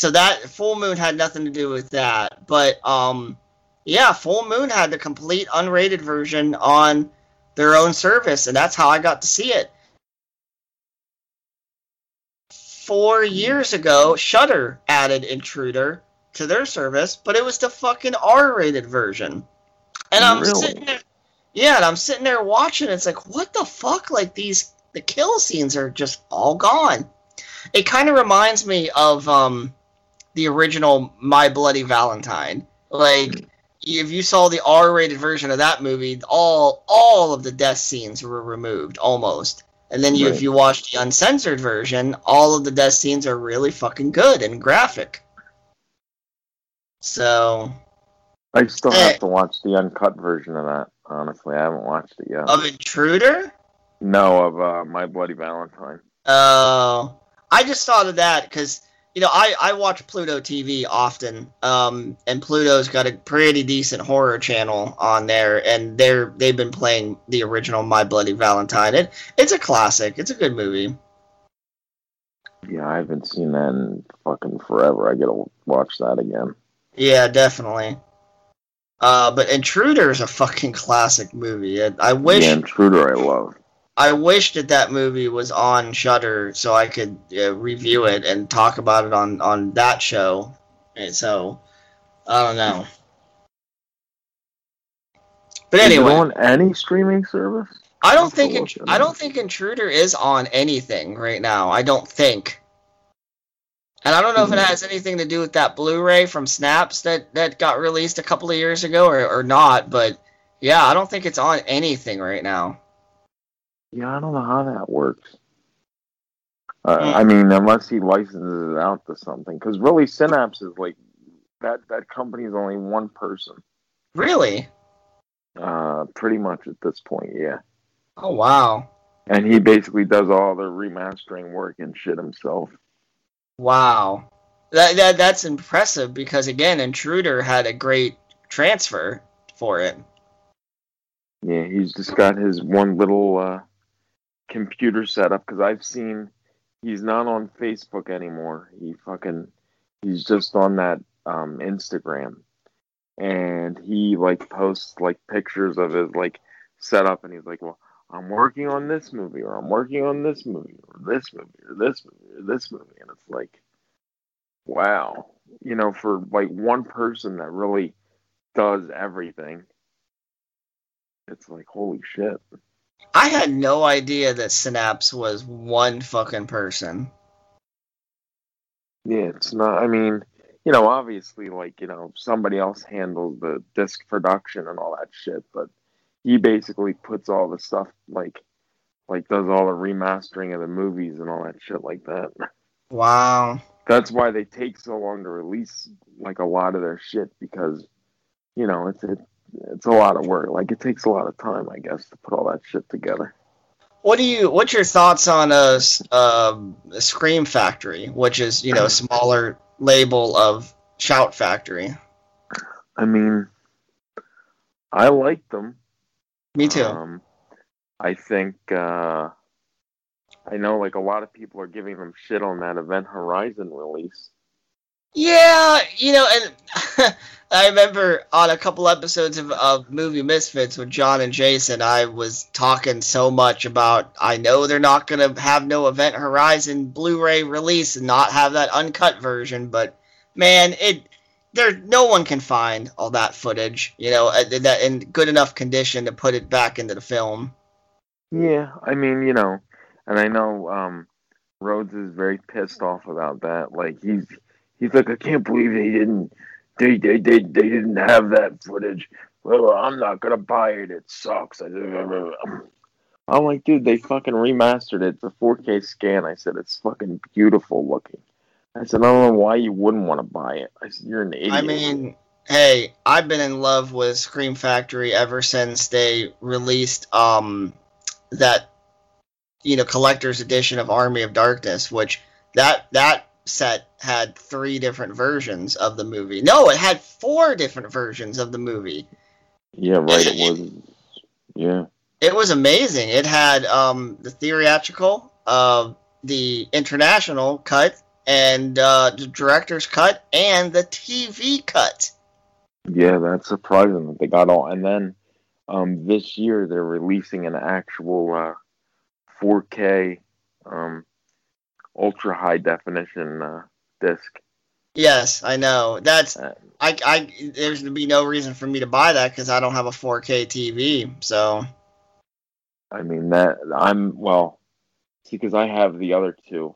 So that Full Moon had nothing to do with that, but um yeah, Full Moon had the complete unrated version on their own service, and that's how I got to see it. Four years ago, Shudder added Intruder to their service, but it was the fucking R-rated version. And I'm Really? sitting there, yeah, and I'm sitting there watching. It's like, what the fuck? Like these, the kill scenes are just all gone. It kind of reminds me of um, the original My Bloody Valentine. Like, if you saw the R-rated version of that movie, all all of the death scenes were removed almost. And then you, if you watch the uncensored version, all of the death scenes are really fucking good and graphic. So, I still Eh. have to watch the uncut version of that. Honestly, I haven't watched it yet. of Intruder, no, of uh, My Bloody Valentine. Oh, I just thought of that because you know I I watch Pluto TV often, um, and Pluto's got a pretty decent horror channel on there, and they're they've been playing the original My Bloody Valentine. It it's a classic. It's a good movie. Yeah, I haven't seen that in fucking forever. I gotta watch that again. Yeah, definitely. Uh, but Intruder is a fucking classic movie. I, I wish yeah, Intruder, I love. I wish that that movie was on Shudder so I could uh, review it and talk about it on on that show. And so I don't know. But Is it anyway, on any streaming service? I don't think have to Int- look it I don't think Intruder is on anything right now. I don't think. And I don't know if it Hmm. has anything to do with that Blu-ray from Synapse that that got released a couple of years ago or, or not, but yeah, I don't think it's on anything right now. Yeah, I don't know how that works. Uh, Hmm. I mean, unless he licenses it out to something, because really, Synapse is like that. That company is only one person, Really? uh, pretty much at this point. Yeah, Oh wow. and he basically does all the remastering work and shit himself. Wow. That, that that's impressive because again, Intruder had a great transfer for it. Yeah, he's just got his one little uh, computer setup because I've seen he's not on Facebook anymore. He fucking he's just on that um, Instagram, and he like posts like pictures of his like setup, and he's like, "Well, I'm working on this movie, or I'm working on this movie, or this movie, or this movie, or this movie," and it's like, wow, you know, for like one person that really does everything, it's like holy shit. I had no idea that Synapse was one fucking person. Yeah, it's not. I mean, you know, obviously, like you know, somebody else handles the disc production and all that shit, but he basically puts all the stuff like, like does all the remastering of the movies and all that shit like that. Wow. That's why they take so long to release like a lot of their shit because, you know, it's it, it's a lot of work. Like it takes a lot of time, I guess, to put all that shit together. What do you? What's your thoughts on a, um, a Scream Factory, which is you know a smaller label of Shout Factory? I mean, I like them. Me too. Um, I think uh, I know like a lot of people are giving them shit on that Event Horizon release. Yeah, you know, and I remember on a couple episodes of, of Movie Misfits with John and Jason, I was talking so much about I know they're not going to have no Event Horizon Blu-ray release and not have that uncut version, but man, it there no one can find all that footage, you know, uh, that in good enough condition to put it back into the film. Yeah, I mean, you know, and I know um, Rhodes is very pissed off about that. Like he's he's like, I can't believe they didn't they they they, they didn't have that footage. Well, I'm not gonna buy it. It sucks. I'm like, dude, they fucking remastered it. It's a 4K scan. I said it's fucking beautiful looking. I said, I don't know why you wouldn't want to buy it. I said, you're an idiot. I mean, hey, I've been in love with Scream Factory ever since they released um that you know collector's edition of Army of Darkness, which that that set had three different versions of the movie. No, it had four different versions of the movie. yeah, right. It was. Yeah. It was amazing. It had um the theatrical, uh, the international cut, and uh, the director's cut, and the TV cut. Yeah, that's surprising that they got all. And then um, this year they're releasing an actual uh, 4K um, ultra high definition uh, disc. Yes, I know. That's Uh, I, I there's to be no reason for me to buy that because I don't have a 4K TV. So I mean that I'm well, see, because I have the other two,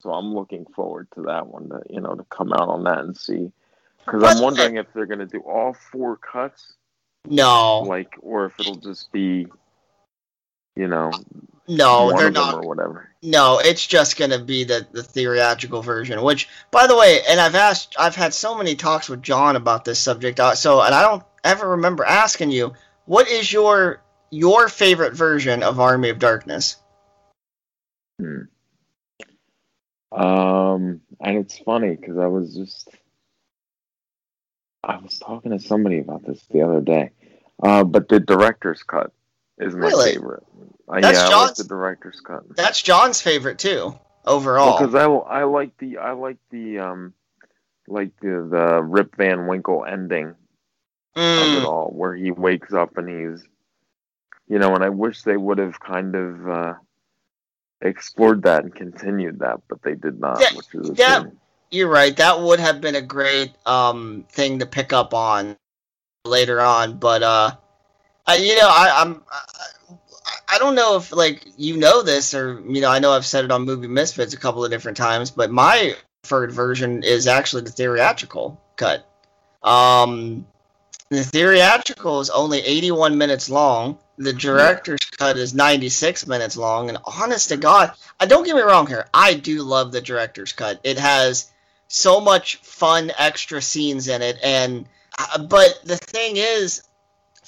so I'm looking forward to that one to you know to come out on that and see. Because I'm wondering if they're gonna do all four cuts, no, like, or if it'll just be, you know, no, they're not. or whatever. No, it's just gonna be the the theatrical version. Which, by the way, and I've asked, I've had so many talks with John about this subject. uh, So, and I don't ever remember asking you, what is your your favorite version of Army of Darkness? Hmm. Um, and it's funny because I was just, I was talking to somebody about this the other day. Uh, but the director's cut is my Really? favorite. Uh, That's yeah, I like John's- the director's cut. That's John's favorite too, overall. Because I, I like the I like the um like the the Rip Van Winkle ending of Mm, it all, where he wakes up and he's, you know, and I wish they would have kind of uh, explored that and continued that, but they did not, Yeah, which is. You're right. That would have been a great um thing to pick up on later on, but uh, I, you know, I, I'm. I, I don't know if like you know this or you know I know I've said it on Movie Misfits a couple of different times, but my preferred version is actually the theatrical cut. Um, the theatrical is only 81 minutes long. The director's cut is 96 minutes long, and honest to God, I don't get me wrong here. I do love the director's cut. It has so much fun extra scenes in it, and uh, but the thing is,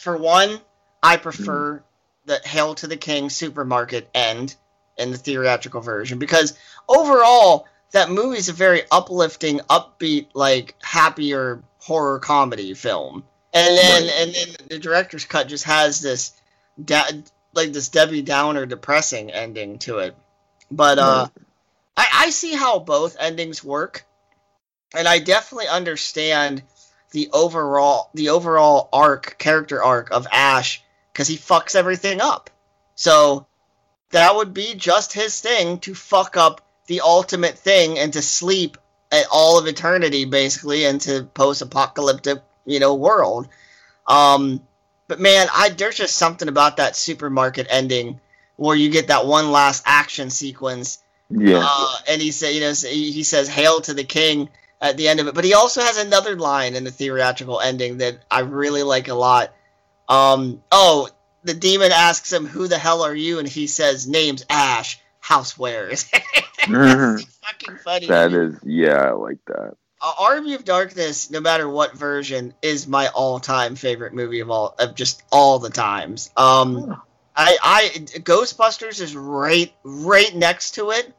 for one, I prefer the Hail to the King supermarket end in the theatrical version because overall that movie is a very uplifting, upbeat, like happier horror comedy film. And then and then the director's cut just has this like this Debbie Downer depressing ending to it. But uh I, I see how both endings work. And I definitely understand the overall the overall arc character arc of Ash because he fucks everything up. So that would be just his thing to fuck up the ultimate thing and to sleep at all of eternity basically into post-apocalyptic you know world. Um, but man, I there's just something about that supermarket ending where you get that one last action sequence Yeah. uh, and he said, you know, he he says "Hail to the King" at the end of it. But he also has another line in the theatrical ending that I really like a lot. Um, oh, the demon asks him, "Who the hell are you?" And he says, "Name's Ash. Housewares." Mhm. fucking funny. that is, yeah, I like that. uh, Army of Darkness, no matter what version, is my all-time favorite movie of all of just all the times. Um, I, I Ghostbusters is right right next to it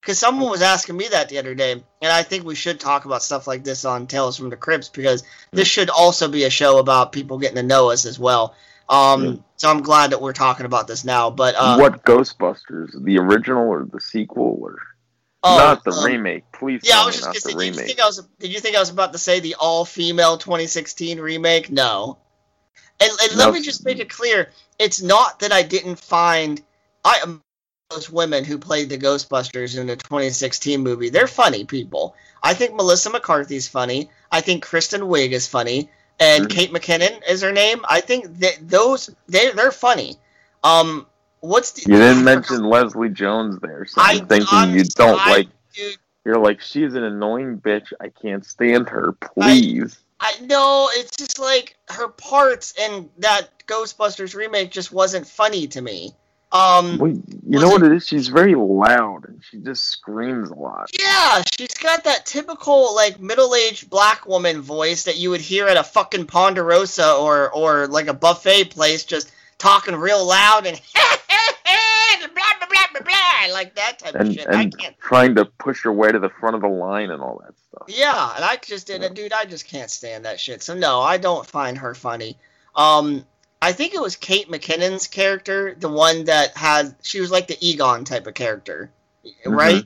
because someone was asking me that the other day, and I think we should talk about stuff like this on Tales from the Crypts because this should also be a show about people getting to know us as well. Um, Mm. so I'm glad that we're talking about this now. But uh, what Ghostbusters? The original or the sequel or oh, not the um, remake? Please Yeah, tell I was me just not gonna say. Did you think I was? Did you think I was about to say the all-female 2016 remake? No. And, and let me just make it clear: it's not that I didn't find I those women who played the Ghostbusters in the 2016 movie. They're funny people. I think Melissa McCarthy's funny. I think Kristen Wiig is funny, and Mhm. Kate McKinnon is her name. I think that those they they're funny. Um, what's the? You didn't mention Leslie Jones there, so I'm I- thinking I'm- you don't I- like. dude, You're like, she's an annoying bitch. I can't stand her. Please. I know it's just like her parts in that Ghostbusters remake just wasn't funny to me. Um, Well, you know what it is? She's very loud and she just screams a lot. yeah, she's got that typical like middle-aged black woman voice that you would hear at a fucking Ponderosa or or like a buffet place, just talking real loud and blah blah blah blah blah like that type of And shit. I and can't. trying to push her way to the front of the line and all that stuff. Yeah, and I just didn't, dude. I just can't stand that shit. So no, I don't find her funny. Um, I think it was Kate McKinnon's character, the one that had she was like the Egon type of character, right?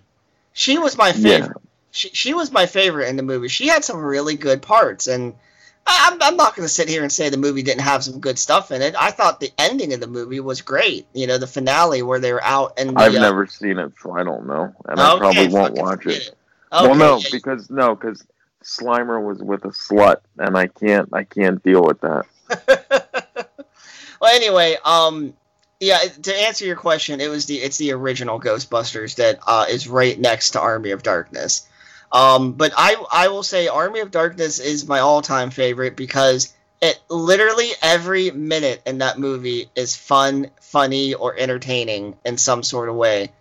She was my Yeah. favorite. She she was my favorite in the movie. She had some really good parts, and I- I'm I'm not going to sit here and say the movie didn't have some good stuff in it. I thought the ending of the movie was great. You know, the finale where they were out and the, I've uh, never seen it, so I don't know, and I probably won't watch forget it. Okay, well, no, yeah, because no, because Slimer was with a slut, and I can't, I can't deal with that. well, anyway, um, yeah. To answer your question, it was the it's the original Ghostbusters that uh, is right next to Army of Darkness. Um, but I I will say Army of Darkness is my all time favorite because it literally every minute in that movie is fun, funny, or entertaining in some sort of way.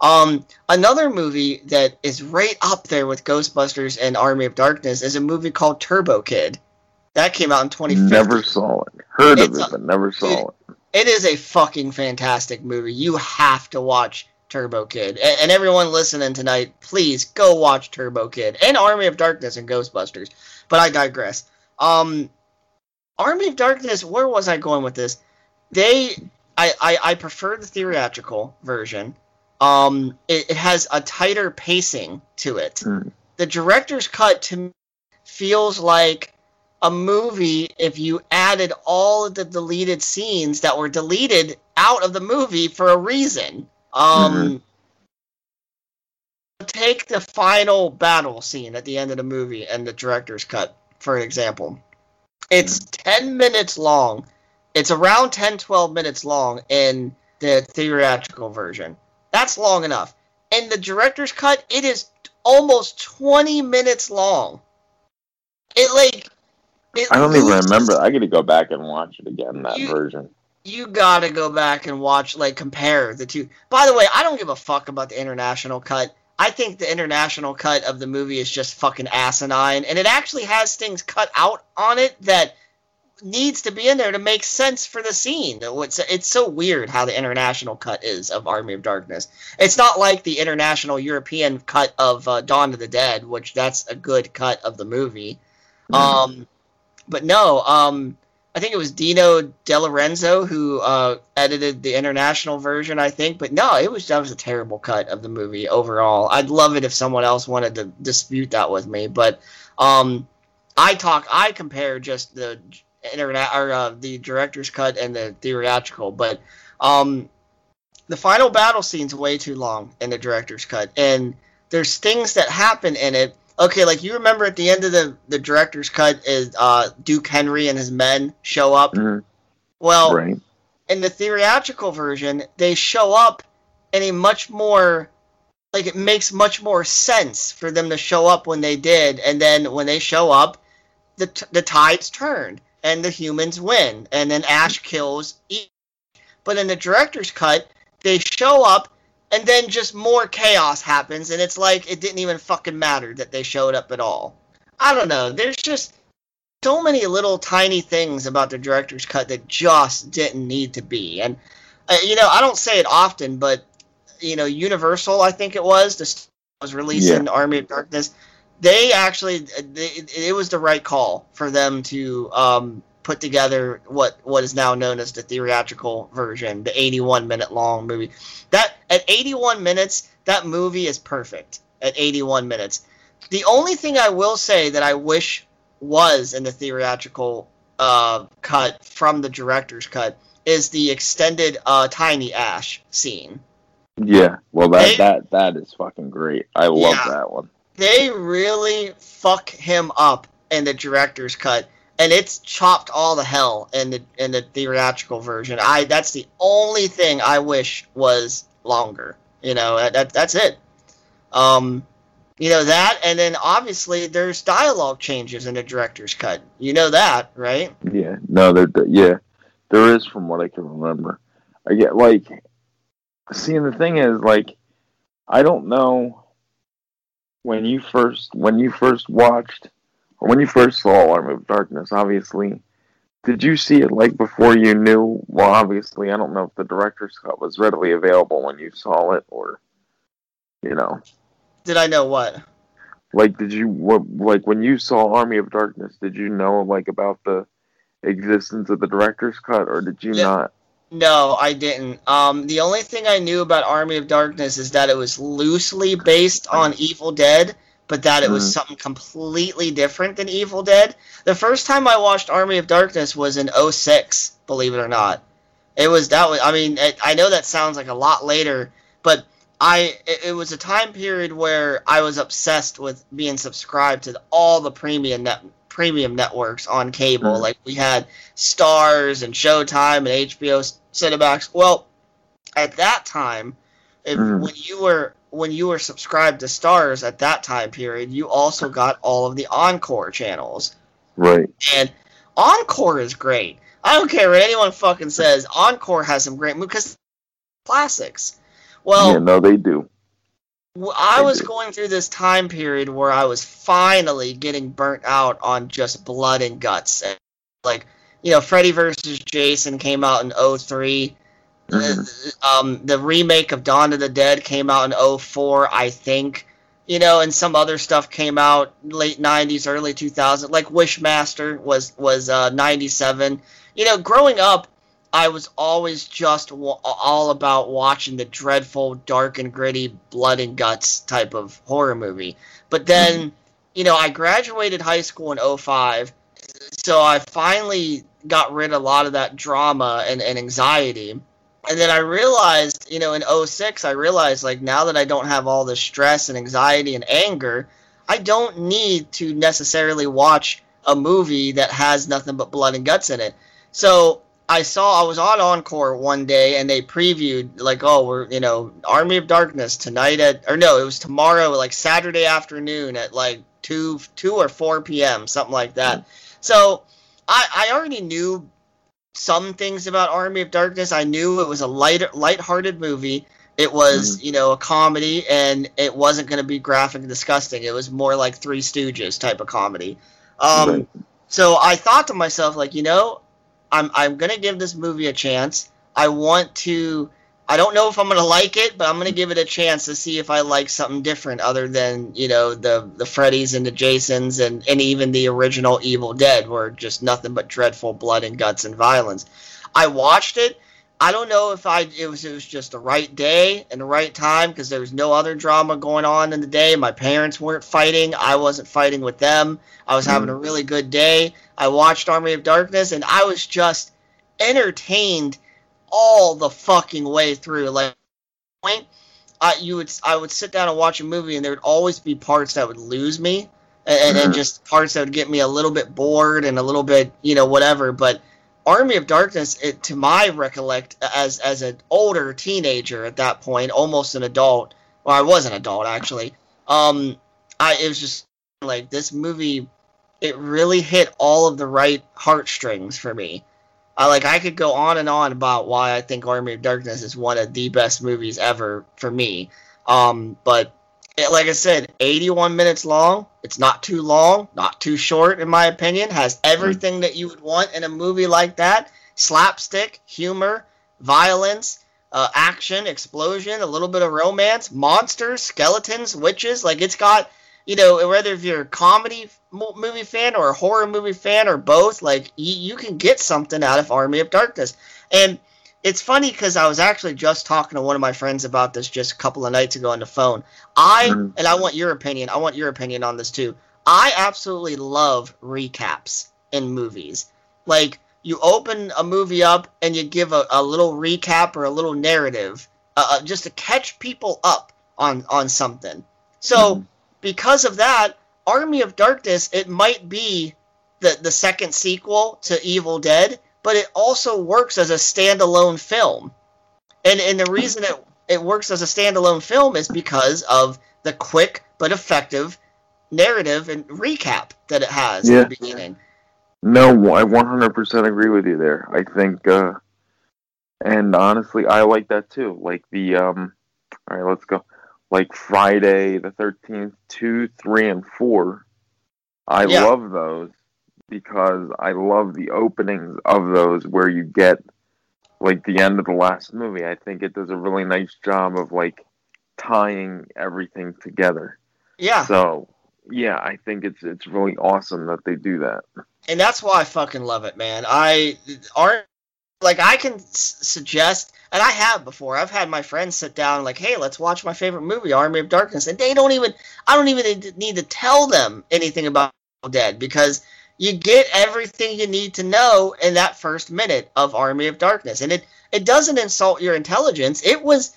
Um, another movie that is right up there with Ghostbusters and Army of Darkness is a movie called Turbo Kid. That came out in 2015. Never saw it. Heard of it, a- but never saw it. It is a fucking fantastic movie. You have to watch Turbo Kid. And, and everyone listening tonight, please go watch Turbo Kid and Army of Darkness and Ghostbusters. But I digress. Um, Army of Darkness. Where was I going with this? They, I, I, I prefer the theatrical version. Um, it, it has a tighter pacing to it. Hmm. The director's cut to me feels like a movie if you added all of the deleted scenes that were deleted out of the movie for a reason. Um, Take the final battle scene at the end of the movie and the director's cut, for example. It's 10 minutes long. It's around 10, 12 minutes long in the theatrical version. That's long enough. In the director's cut, it is almost 20 minutes long. It like. It I don't even remember. I got to go back and watch it again. That You- version. you gotta go back and watch like compare the two by the way i don't give a fuck about the international cut i think the international cut of the movie is just fucking asinine and it actually has things cut out on it that needs to be in there to make sense for the scene it's, it's so weird how the international cut is of army of darkness it's not like the international european cut of uh, dawn of the dead which that's a good cut of the movie um but no um I think it was Dino De Laurentiis who uh, edited the international version, I think. But no, it was that was a terrible cut of the movie overall. I'd love it if someone else wanted to dispute that with me, but um, I talk, I compare just the internet or uh, the director's cut and the theatrical, but um, the final battle scene's way too long in the director's cut, and there's things that happen in it. Okay, like you remember at the end of the the director's cut is uh, Duke Henry and his men show up. Mhm. Well, right. in the theatrical version, they show up in a much more like it makes much more sense for them to show up when they did, and then when they show up, the t- the tides turn and the humans win, and then Ash kills. Eve. But in the director's cut, they show up, and then just more chaos happens, and it's like it didn't even fucking matter that they showed up at all. I don't know. There's just so many little tiny things about the director's cut that just didn't need to be. And uh, you know, I don't say it often, but you know, Universal, I think it was, the was releasing Army of Darkness. They actually, they, it, it was the right call for them to um, put together what what is now known as the theatrical version, the 81 minute long movie. That at 81 minutes, that movie is perfect. At 81 minutes, the only thing I will say that I wish was in the theatrical uh, cut from the director's cut is the extended uh, Tiny Ash scene. Yeah. Well, that They- that that is fucking great. I love Yeah. that one. They really fuck him up in the director's cut, and it's chopped all the hell in the in the theatrical version. I that's the only thing I wish was longer. You know, that, that that's it. Um, you know that, and then obviously there's dialogue changes in the director's cut. You know that, right? Yeah. No, there. Yeah, there is from what I can remember. I get like, seeing the thing is like, I don't know when you first when you first watched when you first saw Army of Darkness. Obviously, did you see it like before you knew? Well, obviously, I don't know if the director's cut was readily available when you saw it, or you know, Did I know what? like did you what like when you saw Army of Darkness? Did you know like about the existence of the director's cut, or did you Yeah. not? No, I didn't. Um, the only thing I knew about Army of Darkness is that it was loosely based on Evil Dead, but that it was Mhm. something completely different than Evil Dead. The first time I watched Army of Darkness was in 06, believe it or not. It was that was I mean, it, I know that sounds like a lot later, but I it, it was a time period where I was obsessed with being subscribed to all the premium net premium networks on cable. Mhm. Like we had Starz and Showtime and HBO Cinemax. Well, at that time, if, Mhm. when you were when you were subscribed to Starz at that time period, you also got all of the Encore channels. Right. And Encore is great. I don't care what anyone fucking says. Encore has some great movies because classics. Well, yeah, no, they do. i They was do. going through this time period where I was finally getting burnt out on just blood and guts. And, like, you know, Freddy versus Jason came out in 03. Mhm. Uh, um, the remake of Dawn of the Dead came out in 04, I think. You know, and some other stuff came out late 90s, early 2000s. Like Wishmaster was was uh, 97. You know, growing up, I was always just wa- all about watching the dreadful, dark and gritty, blood and guts type of horror movie. But then, you know, I graduated high school in 05, so I finally got rid of a lot of that drama and, and anxiety. And then I realized, you know, in 06, I realized, like, now that I don't have all this stress and anxiety and anger, I don't need to necessarily watch a movie that has nothing but blood and guts in it. So I saw I was on Encore one day and they previewed like oh we're you know Army of Darkness tonight at or no it was tomorrow like Saturday afternoon at like two two or four p.m. something like that. Mm-hmm. So I I already knew some things about Army of Darkness. I knew it was a light light-hearted movie. It was you know a comedy and it wasn't going to be graphic and disgusting. It was more like Three Stooges type of comedy. Um, Right. so I thought to myself, like, you know, I'm I'm gonna give this movie a chance. I want to. I don't know if I'm gonna like it, but I'm gonna give it a chance to see if I like something different other than you know the the Freddys and the Jasons and and even the original Evil Dead were just nothing but dreadful blood and guts and violence. I watched it, I don't know if I it was it was just the right day and the right time because there was no other drama going on in the day. My parents weren't fighting. I wasn't fighting with them. I was having a mm. really good day. I watched Army of Darkness and I was just entertained all the fucking way through. Like point, I you would I would sit down and watch a movie and there would always be parts that would lose me and, and Mhm. just parts that would get me a little bit bored and a little bit you know whatever. But Army of Darkness, it, to my recollect, as as an older teenager at that point, almost an adult. Well, I was an adult actually. Um, I it was just like this movie. It really hit all of the right heartstrings for me. I like I could go on and on about why I think Army of Darkness is one of the best movies ever for me. Um, but it, like I said, 81 minutes long. It's not too long, not too short, in my opinion. Has everything that you would want in a movie like that: slapstick, humor, violence, uh, action, explosion, a little bit of romance, monsters, skeletons, witches. Like it's got, you know, whether if you're a comedy movie fan or a horror movie fan or both, like you, you can get something out of Army of Darkness. And it's funny because I was actually just talking to one of my friends about this just a couple of nights ago on the phone. I Mhm. and I want your opinion. I want your opinion on this too. I absolutely love recaps in movies. Like you open a movie up and you give a, a little recap or a little narrative, uh, uh, just to catch people up on on something. So Mhm. Because of that, Army of Darkness it might be the the second sequel to Evil Dead, but it also works as a standalone film. And and the reason it it works as a standalone film is because of the quick but effective narrative and recap that it has Yeah. in the beginning. No, I 100% agree with you there. I think, uh, and honestly, I like that too. Like the, um, all right, let's go. Like Friday the 13th, 2, 3, and 4. I Yeah. love those because I love the openings of those where you get like the end of the last movie. I think it does a really nice job of like tying everything together. Yeah. So, yeah, I think it's it's really awesome that they do that. and that's why I fucking love it, man. I aren't like I can s- suggest, and I have before. I've had my friends sit down like, hey, let's watch my favorite movie, Army of Darkness, and they don't even. I don't even need to- tell them anything about Dead because you get everything you need to know in that first minute of Army of Darkness, and it it doesn't insult your intelligence. It was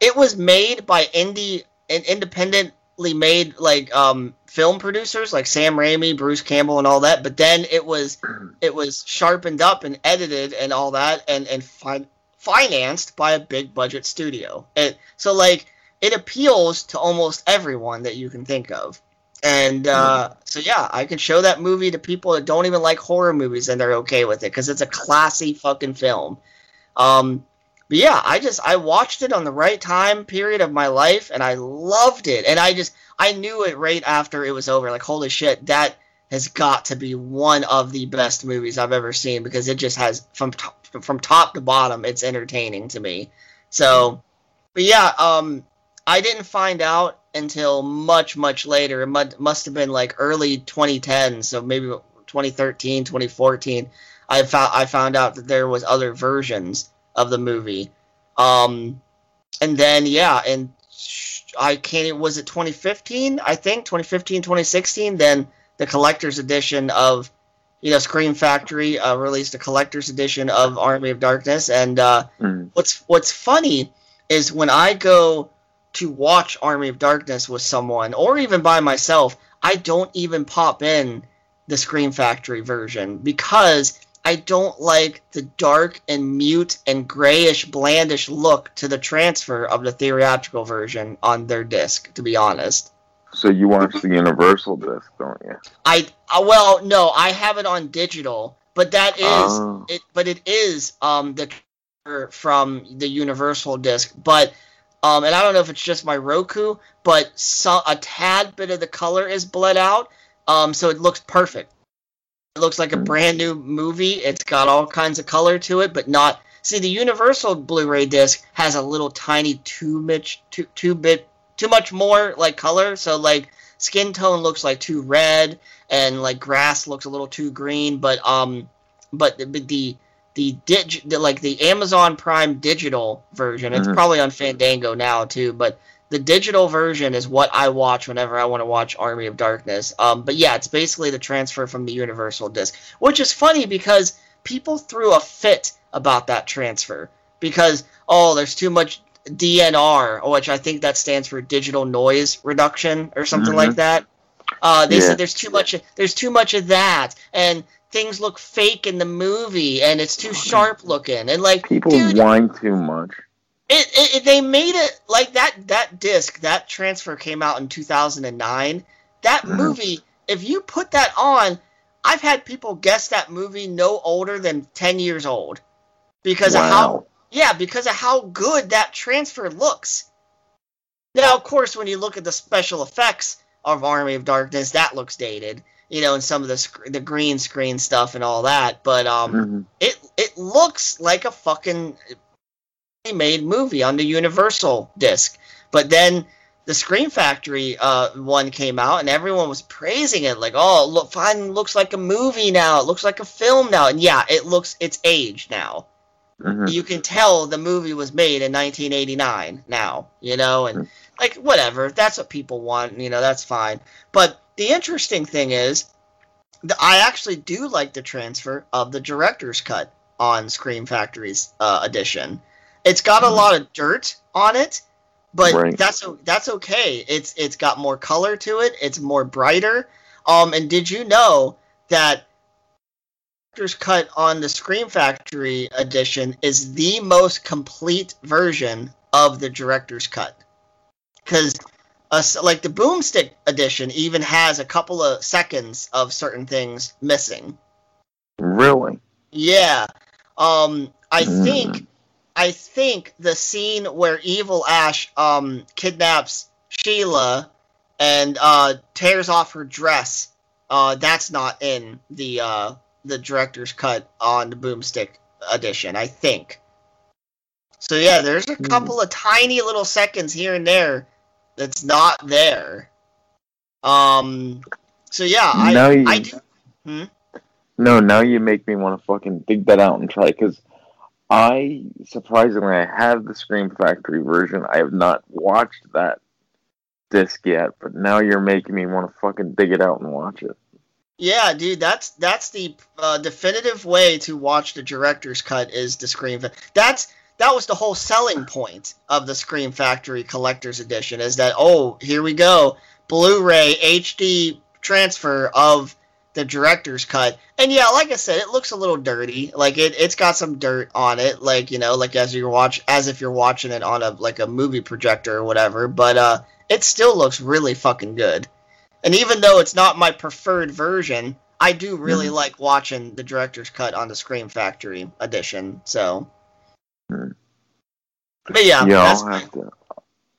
it was made by indie and independently made like um film producers like Sam Raimi, Bruce Campbell, and all that. But then it was it was sharpened up and edited and all that, and and fin- financed by a big budget studio. And so like it appeals to almost everyone that you can think of. And uh, so yeah, I can show that movie to people that don't even like horror movies, and they're okay with it because it's a classy fucking film. Um, but yeah, I just I watched it on the right time period of my life, and I loved it. And I just I knew it right after it was over. Like holy shit, that has got to be one of the best movies I've ever seen because it just has from top, from top to bottom, it's entertaining to me. So, but yeah, um, I didn't find out until much much later. It must have been like early 2010, so maybe 2013, 2014. I found I found out that there was other versions of the movie. Um, and then yeah, and I can't. Was it 2015? I think 2015, 2016. Then the collector's edition of, you know, Scream Factory uh, released a collector's edition of Army of Darkness. And uh, Mm. what's what's funny is when I go to watch Army of Darkness with someone, or even by myself, I don't even pop in the Scream Factory version because I don't like the dark and mute and grayish, blandish look to the transfer of the theatrical version on their disc. To be honest, So you watch the Universal disc, don't you? I uh, well, no, I have it on digital, but that is Oh. it. But it is um the from the Universal disc, but. Um, and I don't know if it's just my Roku, but so, a tad bit of the color is bled out, um, so it looks perfect. It looks like a brand new movie. It's got all kinds of color to it, but not. See, the Universal Blu-ray disc has a little tiny too much, too too bit, too much more like color. So like skin tone looks like too red, and like grass looks a little too green. But um, but the, but the the dig the, like the Amazon Prime digital version. It's Mhm. probably on Fandango now too, but the digital version is what I watch whenever I want to watch Army of Darkness. Um, but yeah, it's basically the transfer from the Universal disc, which is funny because people threw a fit about that transfer because oh, there's too much DNR, which I think that stands for digital noise reduction or something Mhm. like that. Uh, they Yeah. said there's too much. There's too much of that, and things look fake in the movie, and it's too sharp looking, and like People dude, whine too much. It, it, it- they made it like that that disc that transfer came out in 2009 that Mhm. movie if you put that on i've had people guess that movie no older than 10 years old because of how yeah because of how good that transfer looks now of course when you look at the special effects of army of darkness that looks dated you know and some of the sc- the green screen stuff and all that but um Mhm. it it looks like a fucking made movie on the Universal disc. But then the Scream Factory uh, one came out, and everyone was praising it, like, "Oh, look, fine, looks like a movie now. It looks like a film now." And yeah, it looks it's aged now. Mhm. You can tell the movie was made in 1989 now, you know, and like whatever. That's what people want, you know, that's fine. But the interesting thing is, th- I actually do like the transfer of the director's cut on Scream Factory's uh, edition. It's got a Mhm. lot of dirt on it, but Right. that's that's okay. It's it's got more color to it. It's more brighter. Um, and did you know that director's cut on the Scream Factory edition is the most complete version of the director's cut? Because uh, like the Boomstick edition even has a couple of seconds of certain things missing. Really? Yeah. Um I Mm. think I think the scene where Evil Ash um kidnaps Sheila and uh tears off her dress, uh that's not in the uh the director's cut on the Boomstick edition, I think. So yeah, there's a Hmm. couple of tiny little seconds here and there that's not there. Um so yeah, I Now you- I do No, now you make me want to fucking dig that out and try because I surprisingly I have the Scream Factory version. I have not watched that disc yet, but now you're making me want to fucking dig it out and watch it. Yeah, dude, that's that's the uh, definitive way to watch the director's cut is the Scream. Fa- That's that was the whole selling point of the Scream Factory Collector's Edition is that oh here we go Blu-ray HD transfer of the director's cut, and yeah, like I said, it looks a little dirty. Like it it's got some dirt on it, like you know, like as you watch as if you're watching it on a like a movie projector or whatever. But uh, it still looks really fucking good. And even though it's not my preferred version, I do really Mhm. like watching the director's cut on the Scream Factory edition. So, but yeah, yeah, I'll have to.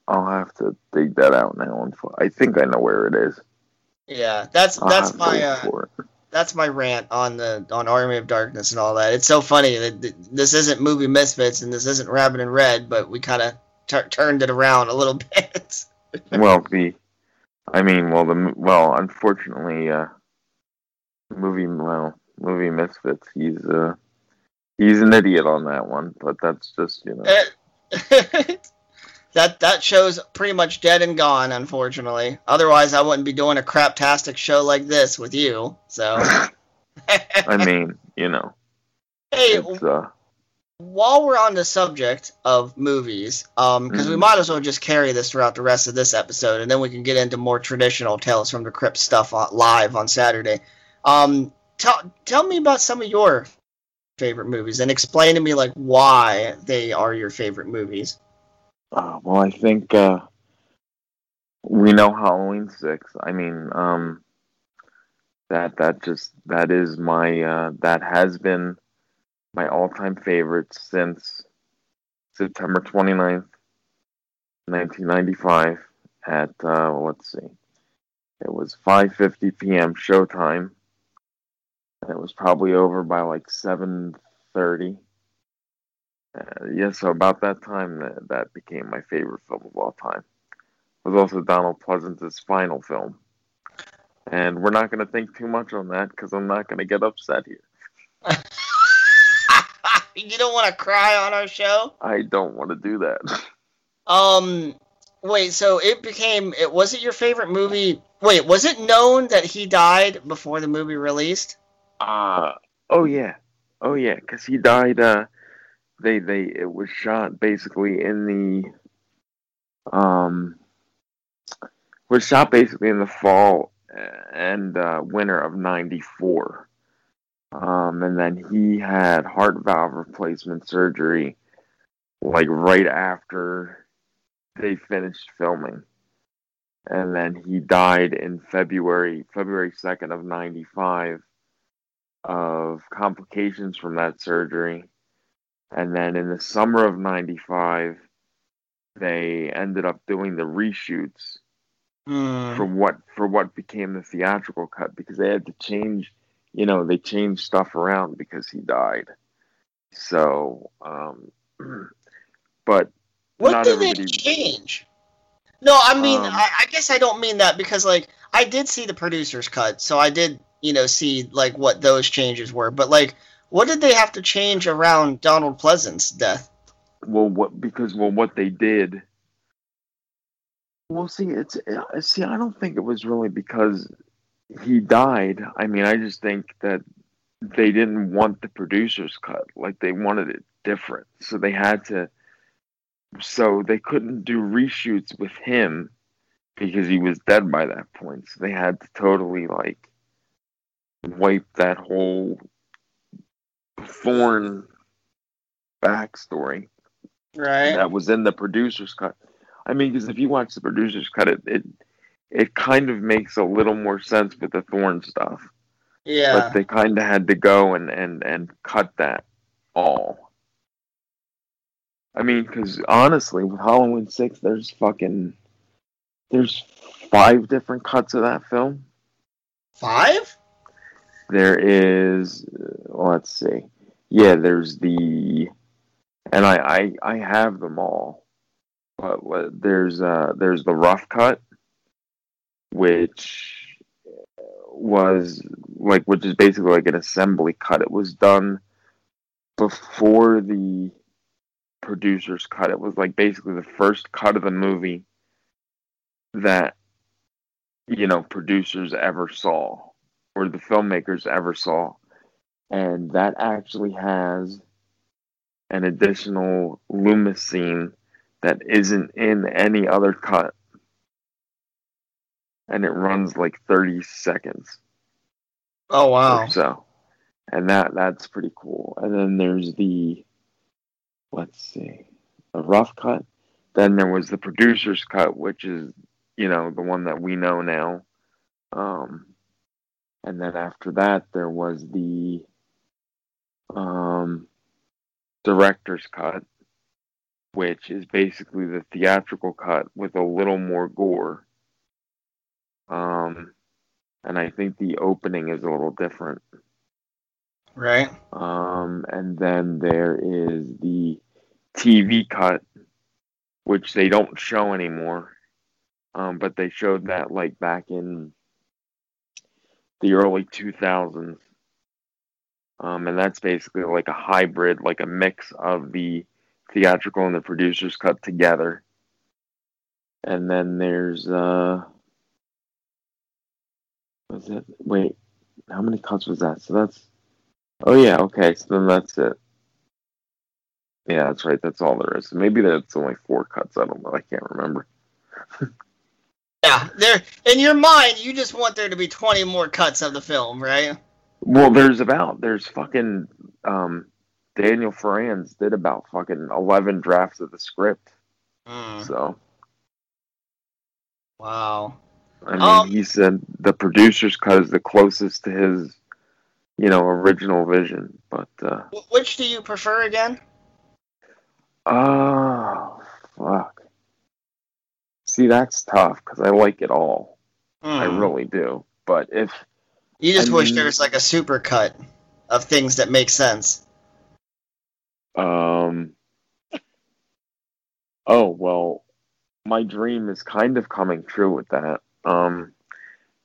I'll have to dig that out now. And I think I know where it is. Yeah, that's that's my uh, that's my rant on the on Army of Darkness and all that. It's so funny that this isn't movie misfits and this isn't Rabbit and Red, but we kind of tur turned it around a little bit. well, the, I mean, well, the well, unfortunately, uh, movie well, movie misfits. He's uh, he's an idiot on that one, but that's just you know. that that show's pretty much dead and gone, unfortunately. Otherwise, I wouldn't be doing a craptastic show like this with you. So, I mean, you know, hey, uh, while we're on the subject of movies, um, because we Mhm. might as well just carry this throughout the rest of this episode, and then we can get into more traditional Tales from the Crypt stuff on, live on Saturday. Um, tell tell me about some of your favorite movies, and explain to me like why they are your favorite movies. Uh, well, I think uh, we know Halloween six. I mean, um, that that just that is my uh, that has been my all time favorite since September 29th, 1995 at uh, let's see. It was 5:50 p.m. showtime. And it was probably over by like 7:30. Uh, yeah, so about that time, that, that became my favorite film of all time. It was also Donald Pleasence's final film. And we're not going to think too much on that because I'm not going to get upset here. you don't want to cry on our show. I don't want to do that. Um, wait. So it became. It was it your favorite movie? Wait, was it known that he died before the movie released? Uh oh yeah, oh yeah, because he died. Uh, they they it was shot basically in the um was shot basically in the fall and uh, winter of '94. Um, and then he had heart valve replacement surgery, like right after they finished filming. And then he died in February, February 2nd of 95 of complications from that surgery. And then in the summer of 95, they ended up doing the reshoots Hmm. for what for what became the theatrical cut because they had to change you know they changed stuff around because he died so um but What did they change? No, I mean, Um, I, I guess I don't mean that because, like, I did see the producer's cut, so I did, you know, see like what those changes were. But like, what did they have to change around Donald Pleasence's death? well what because well what they did. Well see it's uh, see i don't think it was really because he died. I mean i just think that they didn't want the producer's cut. Like they wanted it different. So they had to so they couldn't do reshoots with him because he was dead by that point. So they had to totally like wipe that whole thorn backstory Right. that was in the producer's cut. I mean, because if you watch the producer's cut, it, it it kind of makes a little more sense with the thorn stuff. Yeah. But they kind of had to go and and and cut that all. I mean, because honestly, with Halloween Six, there's fucking there's five different cuts of that film. Five? There is, let's see, yeah, there's the, and I I, I have them all, but le- there's uh there's the rough cut, which was like which is basically like an assembly cut. It was done before the producer's cut. It was like basically the first cut of the movie that you know producers ever saw or the filmmakers ever saw. And that actually has an additional Loomis scene that isn't in any other cut. And it runs like 30 seconds Oh wow. so. And that that's pretty cool. And then there's the let's see, the rough cut. Then there was the producer's cut, which is, you know, the one that we know now. Um and then after that there was the um director's cut, which is basically the theatrical cut with a little more gore. Um and I think the opening is a little different. Right. Um, and then there is the TV cut, which they don't show anymore. Um, but they showed that like back in the early 2000s. Um, and that's basically like a hybrid, like a mix of the theatrical and the producer's cut together. And then there's, uh, was it? Wait, how many cuts was that? So that's Oh yeah, okay. So then that's it. Yeah, that's right. That's all there is. Maybe that's only four cuts. I don't know. I can't remember. Yeah. There. In your mind, you just want there to be twenty more cuts of the film, right? Well, there's about there's fucking um Daniel Farrands did about fucking eleven drafts of the script. Hmm. So Wow. I mean, Um, he said the producer's cut is the closest to his, you know, original vision. But uh, Which do you prefer again? oh fuck. See, that's tough because I like it all. I Hmm. really do. But if You just I wish mean- there was like a super cut of things that make sense. Um. Oh well, my dream is kind of coming true with that. Um,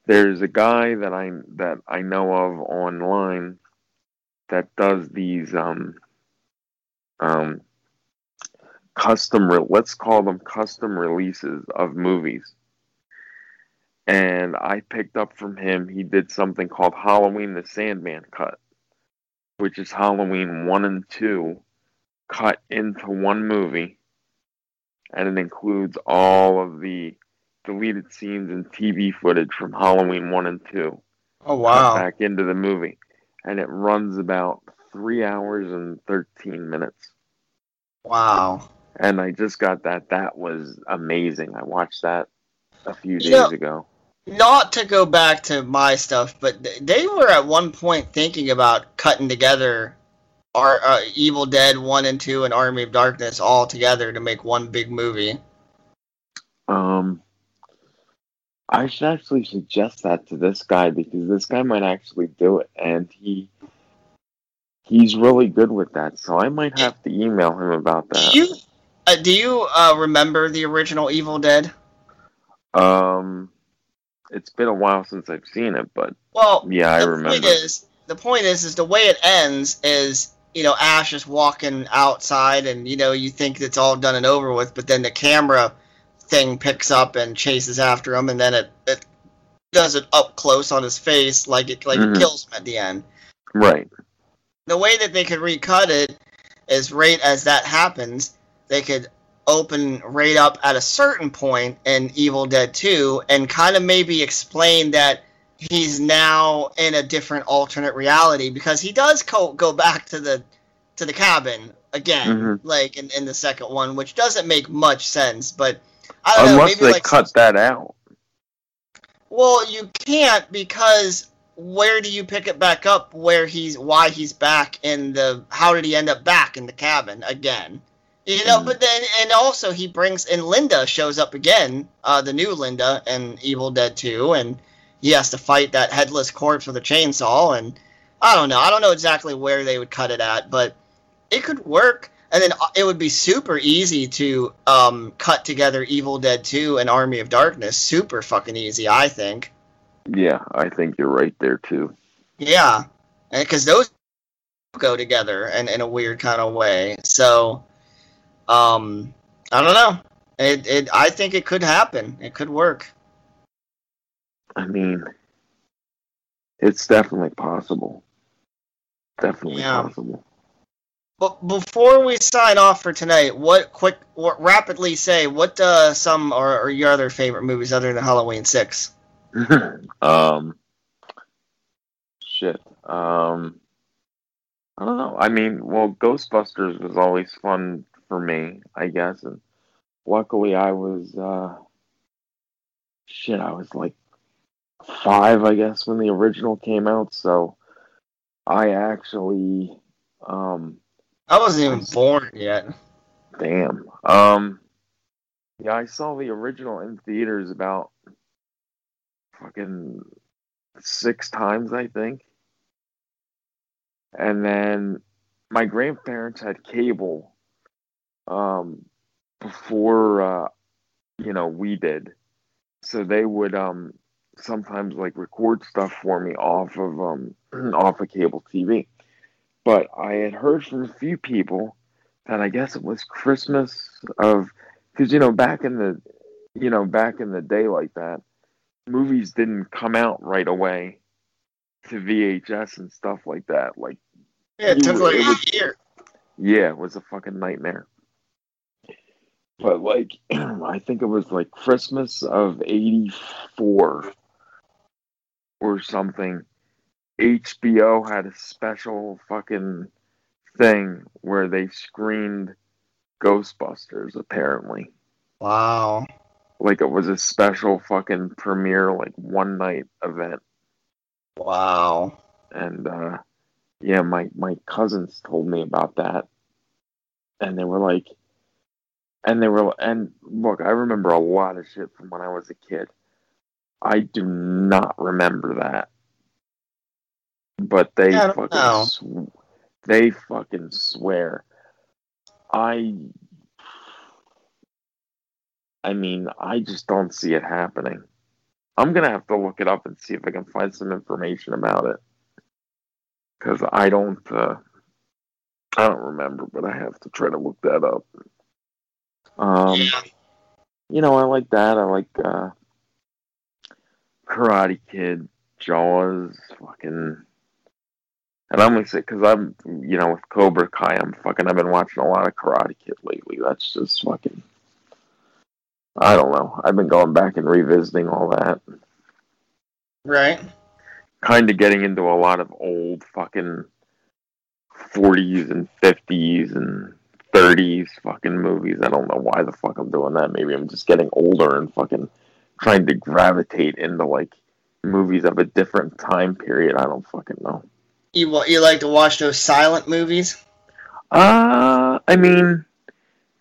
there's a guy that I that I know of online that does these um um, custom. Re- let's call them custom releases of movies. And I picked up from him. He did something called Halloween the Sandman cut, which is Halloween one and two cut into one movie, and it includes all of the deleted scenes and TV footage from Halloween one and 2. Oh, wow. back into the movie, and it runs about three hours and thirteen minutes. Wow. And I just got that. That was amazing. I watched that a few days You know- ago. Not to go back to my stuff, but th- they were at one point thinking about cutting together our uh, Evil Dead 1 and 2 and Army of Darkness all together to make one big movie. Um, I should actually suggest that to this guy because this guy might actually do it, and he he's really good with that. So I might have to email him about Do that. you uh, do you uh, remember the original Evil Dead? Um, it's been a while since I've seen it, but Well, yeah, I the remember. point is the point is is the way it ends is you know ash is walking outside and you know you think it's all done and over with but then the camera thing picks up and chases after him and then it, it does it up close on his face like it like Mhm. it kills him at the end right. the way that they could recut it is right as that happens they could open right up at a certain point in evil dead 2 and kind of maybe explain that he's now in a different alternate reality because he does co- go back to the to the cabin again Mhm. like in, in the second one which doesn't make much sense but i don't know Unless maybe they like cut that out. well, you can't because where do you pick it back up? Where he's why he's back in the how did he end up back in the cabin again? You know, Mm. but then and also he brings and Linda shows up again, uh, the new Linda and Evil Dead Two, and he has to fight that headless corpse with a chainsaw. And I don't know, I don't know exactly where they would cut it at, but it could work. And then uh, it would be super easy to um, cut together Evil Dead 2 and Army of Darkness. Super fucking easy, I think. Yeah, I think you're right there too. Yeah, because those go together and in a weird kind of way. So, um, I don't know. It, it I think it could happen. It could work. I mean, it's definitely possible. Definitely Yeah. possible. But before we sign off for tonight, what quick, what, rapidly say what uh, some are, are your other favorite movies other than Halloween Six? um, shit. Um, I don't know. I mean, well, Ghostbusters was always fun for me, I guess, and luckily I was, uh, shit, I was like five, I guess, when the original came out, so I actually, um, I wasn't even born yet. Damn. Um yeah, I saw the original in theaters about fucking six times, I think. And then my grandparents had cable um before uh you know we did. So they would um sometimes like record stuff for me off of um off of cable TV. But I had heard from a few people that I guess it was Christmas of because you know back in the you know back in the day like that, movies didn't come out right away to VHS and stuff like that. Like Yeah, it took like it a year. yeah, it was a fucking nightmare. But like I think it was like Christmas of '84 or something. HBO had a special fucking thing where they screened Ghostbusters apparently. Wow. Like it was a special fucking premiere like one night event. Wow. And uh yeah, my my cousins told me about that. And they were like and they were and look, I remember a lot of shit from when I was a kid. I do not remember that. But they Yeah, fucking sw- they fucking swear. I I mean, I just don't see it happening. I'm gonna have to look it up and see if I can find some information about it. Cause I don't uh I don't remember, but I have to try to look that up. Um, yeah. you know, I like that. I like uh, Karate Kid, Jaws, fucking. And I'm gonna say because I'm, you know, with Cobra Kai, I'm fucking. I've been watching a lot of Karate Kid lately. That's just fucking. I don't know. I've been going back and revisiting all that. Right. Kind of getting into a lot of old fucking 40s and 50s and 30s fucking movies. I don't know why the fuck I'm doing that. Maybe I'm just getting older and fucking trying to gravitate into like movies of a different time period. I don't fucking know. You you like to watch those silent movies? Uh, I mean,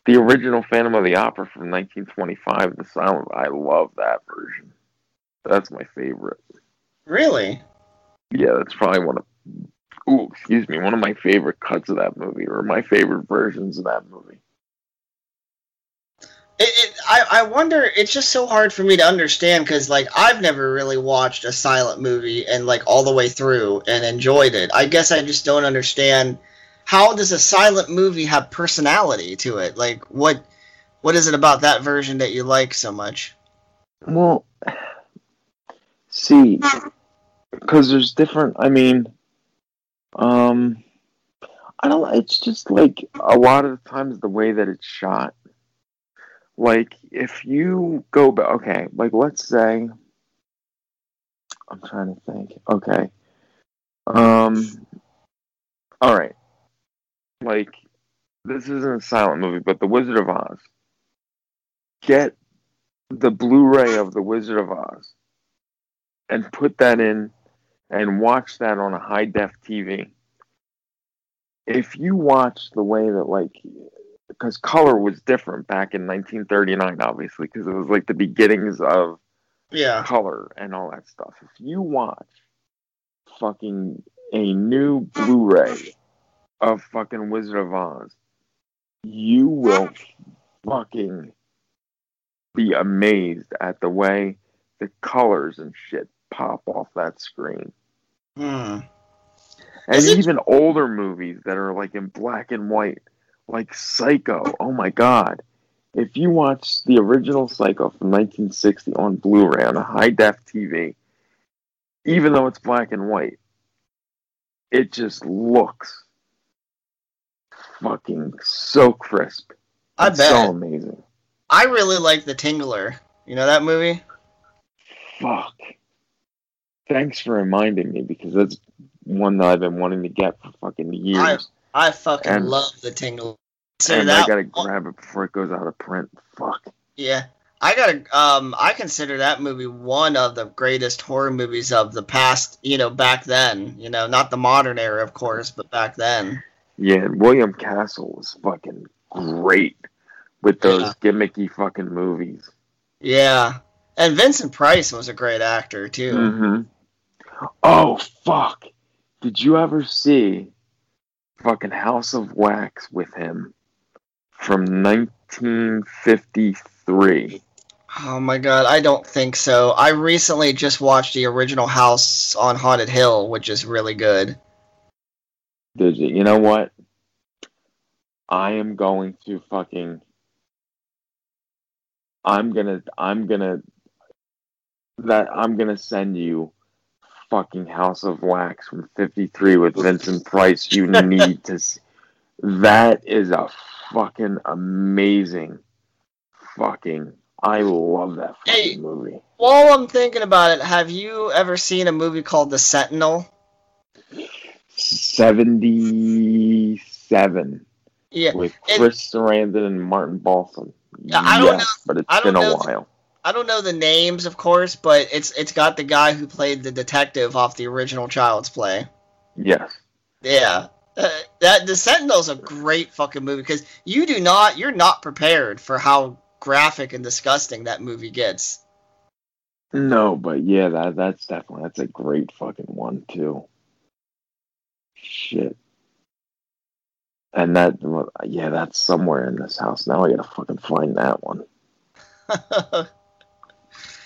the original Phantom of the Opera from 1925, the silent. I love that version. That's my favorite. Really? Yeah, that's probably one of. Ooh, excuse me, one of my favorite cuts of that movie, or my favorite versions of that movie. It, it, I, I wonder. It's just so hard for me to understand because, like, I've never really watched a silent movie and like all the way through and enjoyed it. I guess I just don't understand how does a silent movie have personality to it? Like, what what is it about that version that you like so much? Well, see, because there's different. I mean, um, I don't. It's just like a lot of the times the way that it's shot. Like if you go back, okay, like let's say, I'm trying to think. Okay, um, all right, like this isn't a silent movie, but The Wizard of Oz. Get the Blu-ray of The Wizard of Oz and put that in and watch that on a high def TV. If you watch the way that like because color was different back in 1939 obviously because it was like the beginnings of Yeah. color and all that stuff. If you watch fucking a new Blu-ray of fucking Wizard of Oz, you will fucking be amazed at the way the colors and shit pop off that screen. Hmm. And it- even older movies that are like in black and white, like Psycho. Oh my god. If you watch the original Psycho from 1960 on Blu-ray on a high def TV, even though it's black and white, it just looks fucking so crisp. I It's bet. So amazing. I really like The Tingler. You know that movie? Fuck. Thanks for reminding me because that's one that I've been wanting to get for fucking years. I fucking And- love The tingle. Consider and I gotta one- grab it before it goes out of print. Fuck. Yeah. I gotta um I consider that movie one of the greatest horror movies of the past, you know, back then. You know, not the modern era of course, but back then. Yeah, and William Castle was fucking great with those Yeah. gimmicky fucking movies. Yeah. And Vincent Price was a great actor too. Mm-hmm. Oh fuck! Did you ever see fucking House of Wax with him from 1953? Oh my god, I don't think so. I recently just watched the original House on Haunted Hill, which is really good. Did you? You know what? I am going to fucking. I'm gonna. I'm gonna. That I'm gonna send you fucking House of Wax from '53 with Vincent Price. You need to. s That is a fucking amazing. Fucking. I love that fucking Hey. movie. While I'm thinking about it, have you ever seen a movie called The Sentinel? 77 Yeah. with it- Chris Sarandon and Martin Balsam. Yeah, I don't Yes, know- but it's been a know- while. I don't know the names, of course, but it's it's got the guy who played the detective off the original Child's Play. Yes. Yeah, uh, that the Sentinel's a great fucking movie because you do not you're not prepared for how graphic and disgusting that movie gets. No, but yeah, that that's definitely that's a great fucking one too. Shit. And that, yeah, that's somewhere in this house. Now I gotta fucking find that one.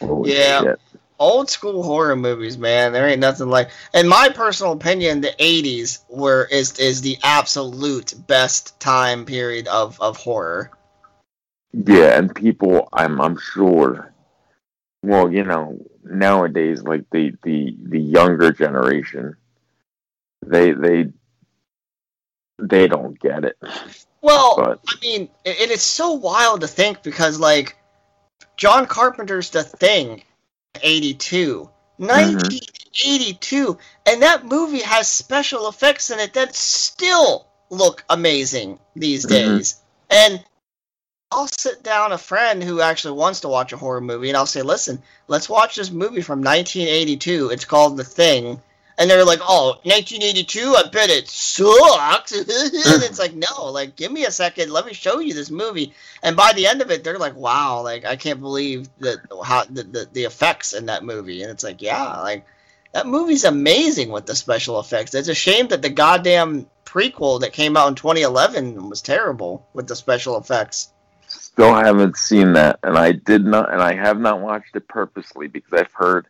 Holy Yeah. shit. old school horror movies, man. There ain't nothing like. In my personal opinion, the '80s were is is the absolute best time period of of horror. Yeah, and people, I'm I'm sure. Well, you know, nowadays, like the the the younger generation, they they they don't get it. Well, But I mean, it, it is so wild to think because like John Carpenter's The Thing, '82, 1982, and that movie has special effects in it that still look amazing these Mhm. days. And I'll sit down a friend who actually wants to watch a horror movie, and I'll say, "Listen, let's watch this movie from 1982. It's called The Thing." And they're like, "Oh, 1982? I bet it sucks." and mm. it's like, "No, like, give me a second. Let me show you this movie." And by the end of it, they're like, "Wow, like, I can't believe that how the, the the effects in that movie." And it's like, "Yeah, like, that movie's amazing with the special effects. It's a shame that the goddamn prequel that came out in 2011 was terrible with the special effects." still haven't seen that, and I did not, and I have not watched it purposely because I've heard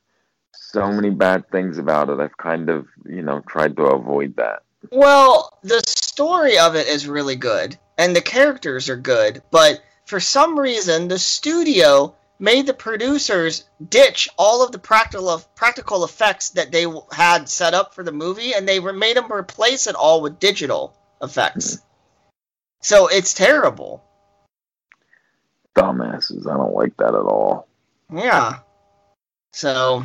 so many bad things about it. I've kind of, you know, tried to avoid that. Well, the story of it is really good, and the characters are good, but for some reason, the studio made the producers ditch all of the practical of practical effects that they had set up for the movie, and they made them replace it all with digital effects. Hmm. So it's terrible. Dumbasses. I don't like that at all. Yeah. So,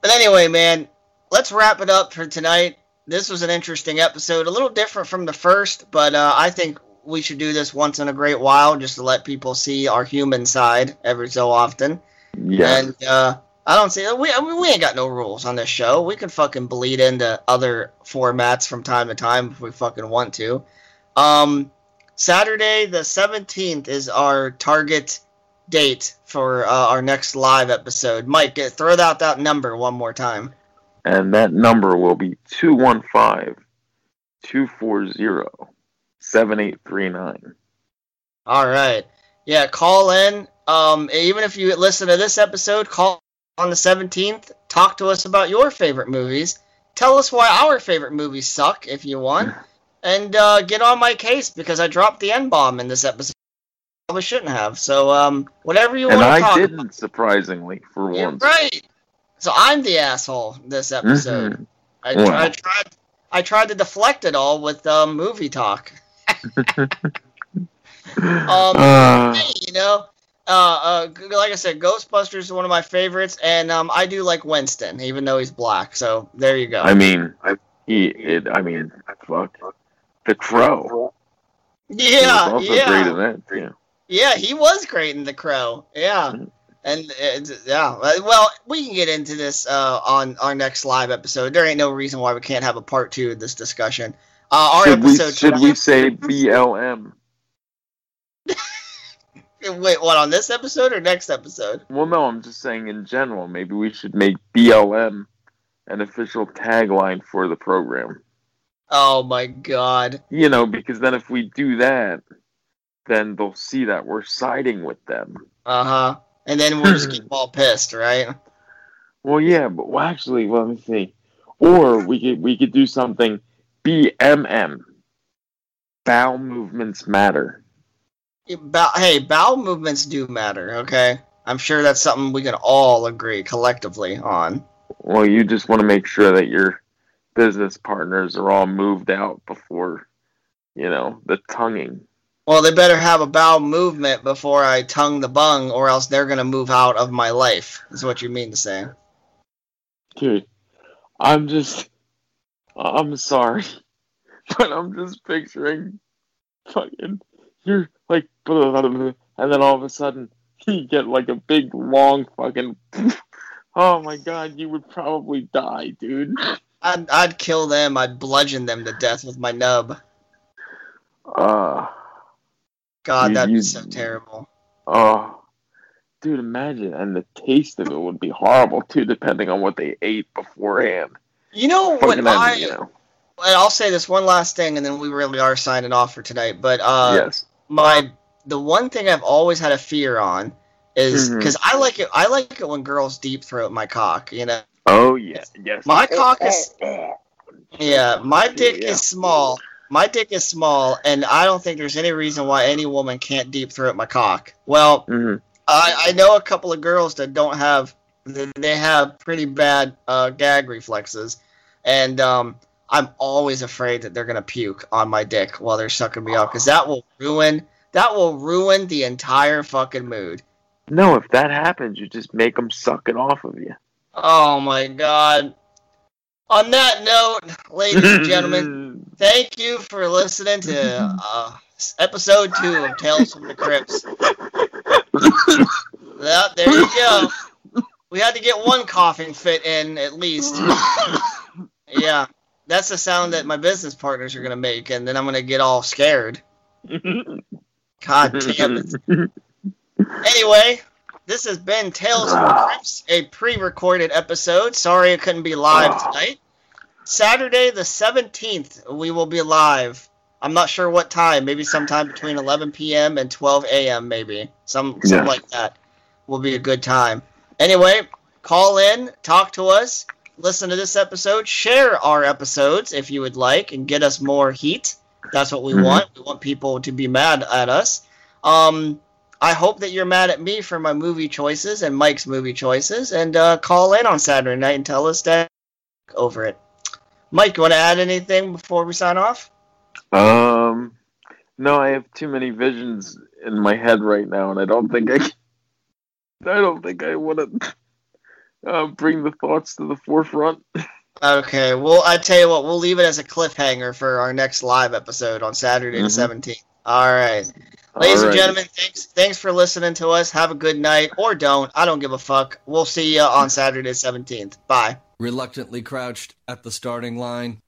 but anyway, man, let's wrap it up for tonight. This was an interesting episode, a little different from the first, but uh, I think we should do this once in a great while just to let people see our human side every so often. Yeah. And uh, I don't see we I mean, we ain't got no rules on this show. We can fucking bleed into other formats from time to time if we fucking want to. Um, Saturday the seventeenth is our target date for uh, our next live episode. Mike, get, throw out that number one more time. and that number will be 215 240 7839. All right. Yeah, call in. Um, even if you listen to this episode, call on the 17th. Talk to us about your favorite movies. Tell us why our favorite movies suck if you want. And uh, get on my case because I dropped the N bomb in this episode. Probably shouldn't have. So, um, whatever you want to I didn't, about. surprisingly, for You're once. right. So I'm the asshole this episode. Mhm. I, Wow. I tried. I tried to deflect it all with um, movie talk. Um, Uh, hey, you know, uh, uh, like I said, Ghostbusters is one of my favorites, and um, I do like Winston, even though he's black. So there you go. I mean, he, it, I mean, fuck. The Crow. Yeah, yeah, great that. Yeah. Yeah. He was great in The Crow. Yeah, and yeah. Well, we can get into this uh, on our next live episode. There ain't no reason why we can't have a part two of this discussion. Uh, our Should we, episode. should we say BLM? Wait, what on this episode or next episode? Well, no, I'm just saying in general. Maybe we should make BLM an official tagline for the program. Oh my god. You know, because then if we do that, then they'll see that we're siding with them. Uh huh. And then we'll just keep all pissed, right? Well, yeah, but well, actually, well, let me see. Or we could we could do something BMM. Bowel movements matter. Bow, hey, bowel movements do matter, okay? I'm sure that's something we can all agree collectively on. Well, you just want to make sure that your business partners are all moved out before, you know, the tonguing. Well, they better have a bowel movement before I tongue the bung, or else they're gonna move out of my life. Is what you mean to say? Dude, I'm just, I'm sorry, but I'm just picturing fucking, you're like, and then all of a sudden, you get like a big, long fucking, oh my god, you would probably die, dude. I'd, I'd kill them. I'd bludgeon them to death with my nub. Uh, God, You- that'd you- be so terrible. oh, dude, imagine, and the taste of it would be horrible too, depending on what they ate beforehand. You know what Fucking, I? you know, And I'll say this one last thing, and then we really are signing off for tonight. But uh, yes. my the one thing I've always had a fear on Is because I like it. I like it when girls deep throat my cock. You know, Oh yeah, yes. My cock is- yeah, my dick Yeah. is small. My dick is small, and I don't think there's any reason why any woman can't deep throat my cock. Well, hmm I, I know a couple of girls that don't have they have pretty bad uh, gag reflexes, and um, I'm always afraid that they're gonna puke on my dick while they're sucking me up because that will ruin that will ruin the entire fucking mood. No, if that happens, you just make them suck it off of you. Oh my god. On that note, ladies and gentlemen, thank you for listening to uh, episode two of Tales from the Crypts. There you go. We had to get one coughing fit in at least. Yeah, that's the sound that my business partners are gonna make, and then I'm gonna get all scared. God damn it. Anyway, this has been Tales from the Crypts, a pre-recorded episode. Sorry it couldn't be live tonight. Saturday the 17th, we will be live. I'm not sure what time. Maybe sometime between 11 p.m. and 12 a.m. Maybe some something Yeah. like that will be a good time. Anyway, call in, talk to us, listen to this episode, share our episodes if you would like, and get us more heat. That's what we Mhm. want. We want people to be mad at us. Um, I hope that you're mad at me for my movie choices and Mike's movie choices, and uh, call in on Saturday night and tell us that over it. Mike, you want to add anything before we sign off? Um, no, I have too many visions in my head right now, and I don't think I. Can, I don't think I want to uh, bring the thoughts to the forefront. Okay, well, I tell you what, we'll leave it as a cliffhanger for our next live episode on Saturday Mhm. the seventeenth. All right, ladies and gentlemen, thanks thanks for listening to us. Have a good night, or don't. I don't give a fuck. We'll see you on Saturday the seventeenth. Bye. reluctantly crouched at the starting line.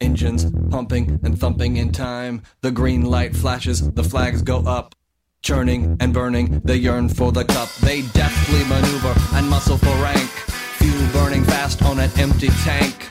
Engines pumping and thumping in time. The green light flashes, the flags go up. Churning and burning, they yearn for the cup. They deftly maneuver and muscle for rank. Fuel burning fast on an empty tank.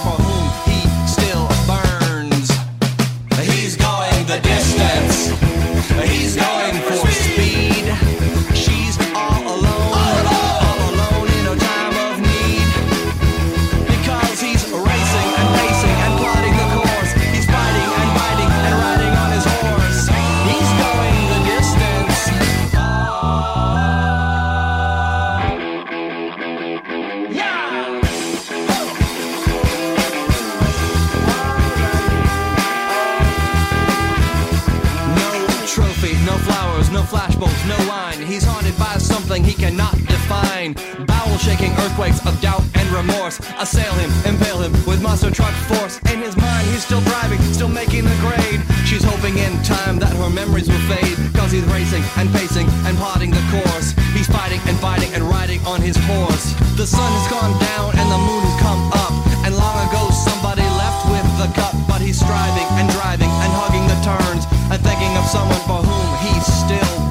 earthquakes of doubt and remorse assail him, impale him with monster truck force. In his mind, he's still driving, still making the grade. She's hoping in time that her memories will fade. Cause he's racing and pacing and plotting the course. He's fighting and fighting and riding on his horse. The sun has gone down and the moon has come up. And long ago somebody left with the cup. But he's striving and driving and hugging the turns. And thinking of someone for whom he's still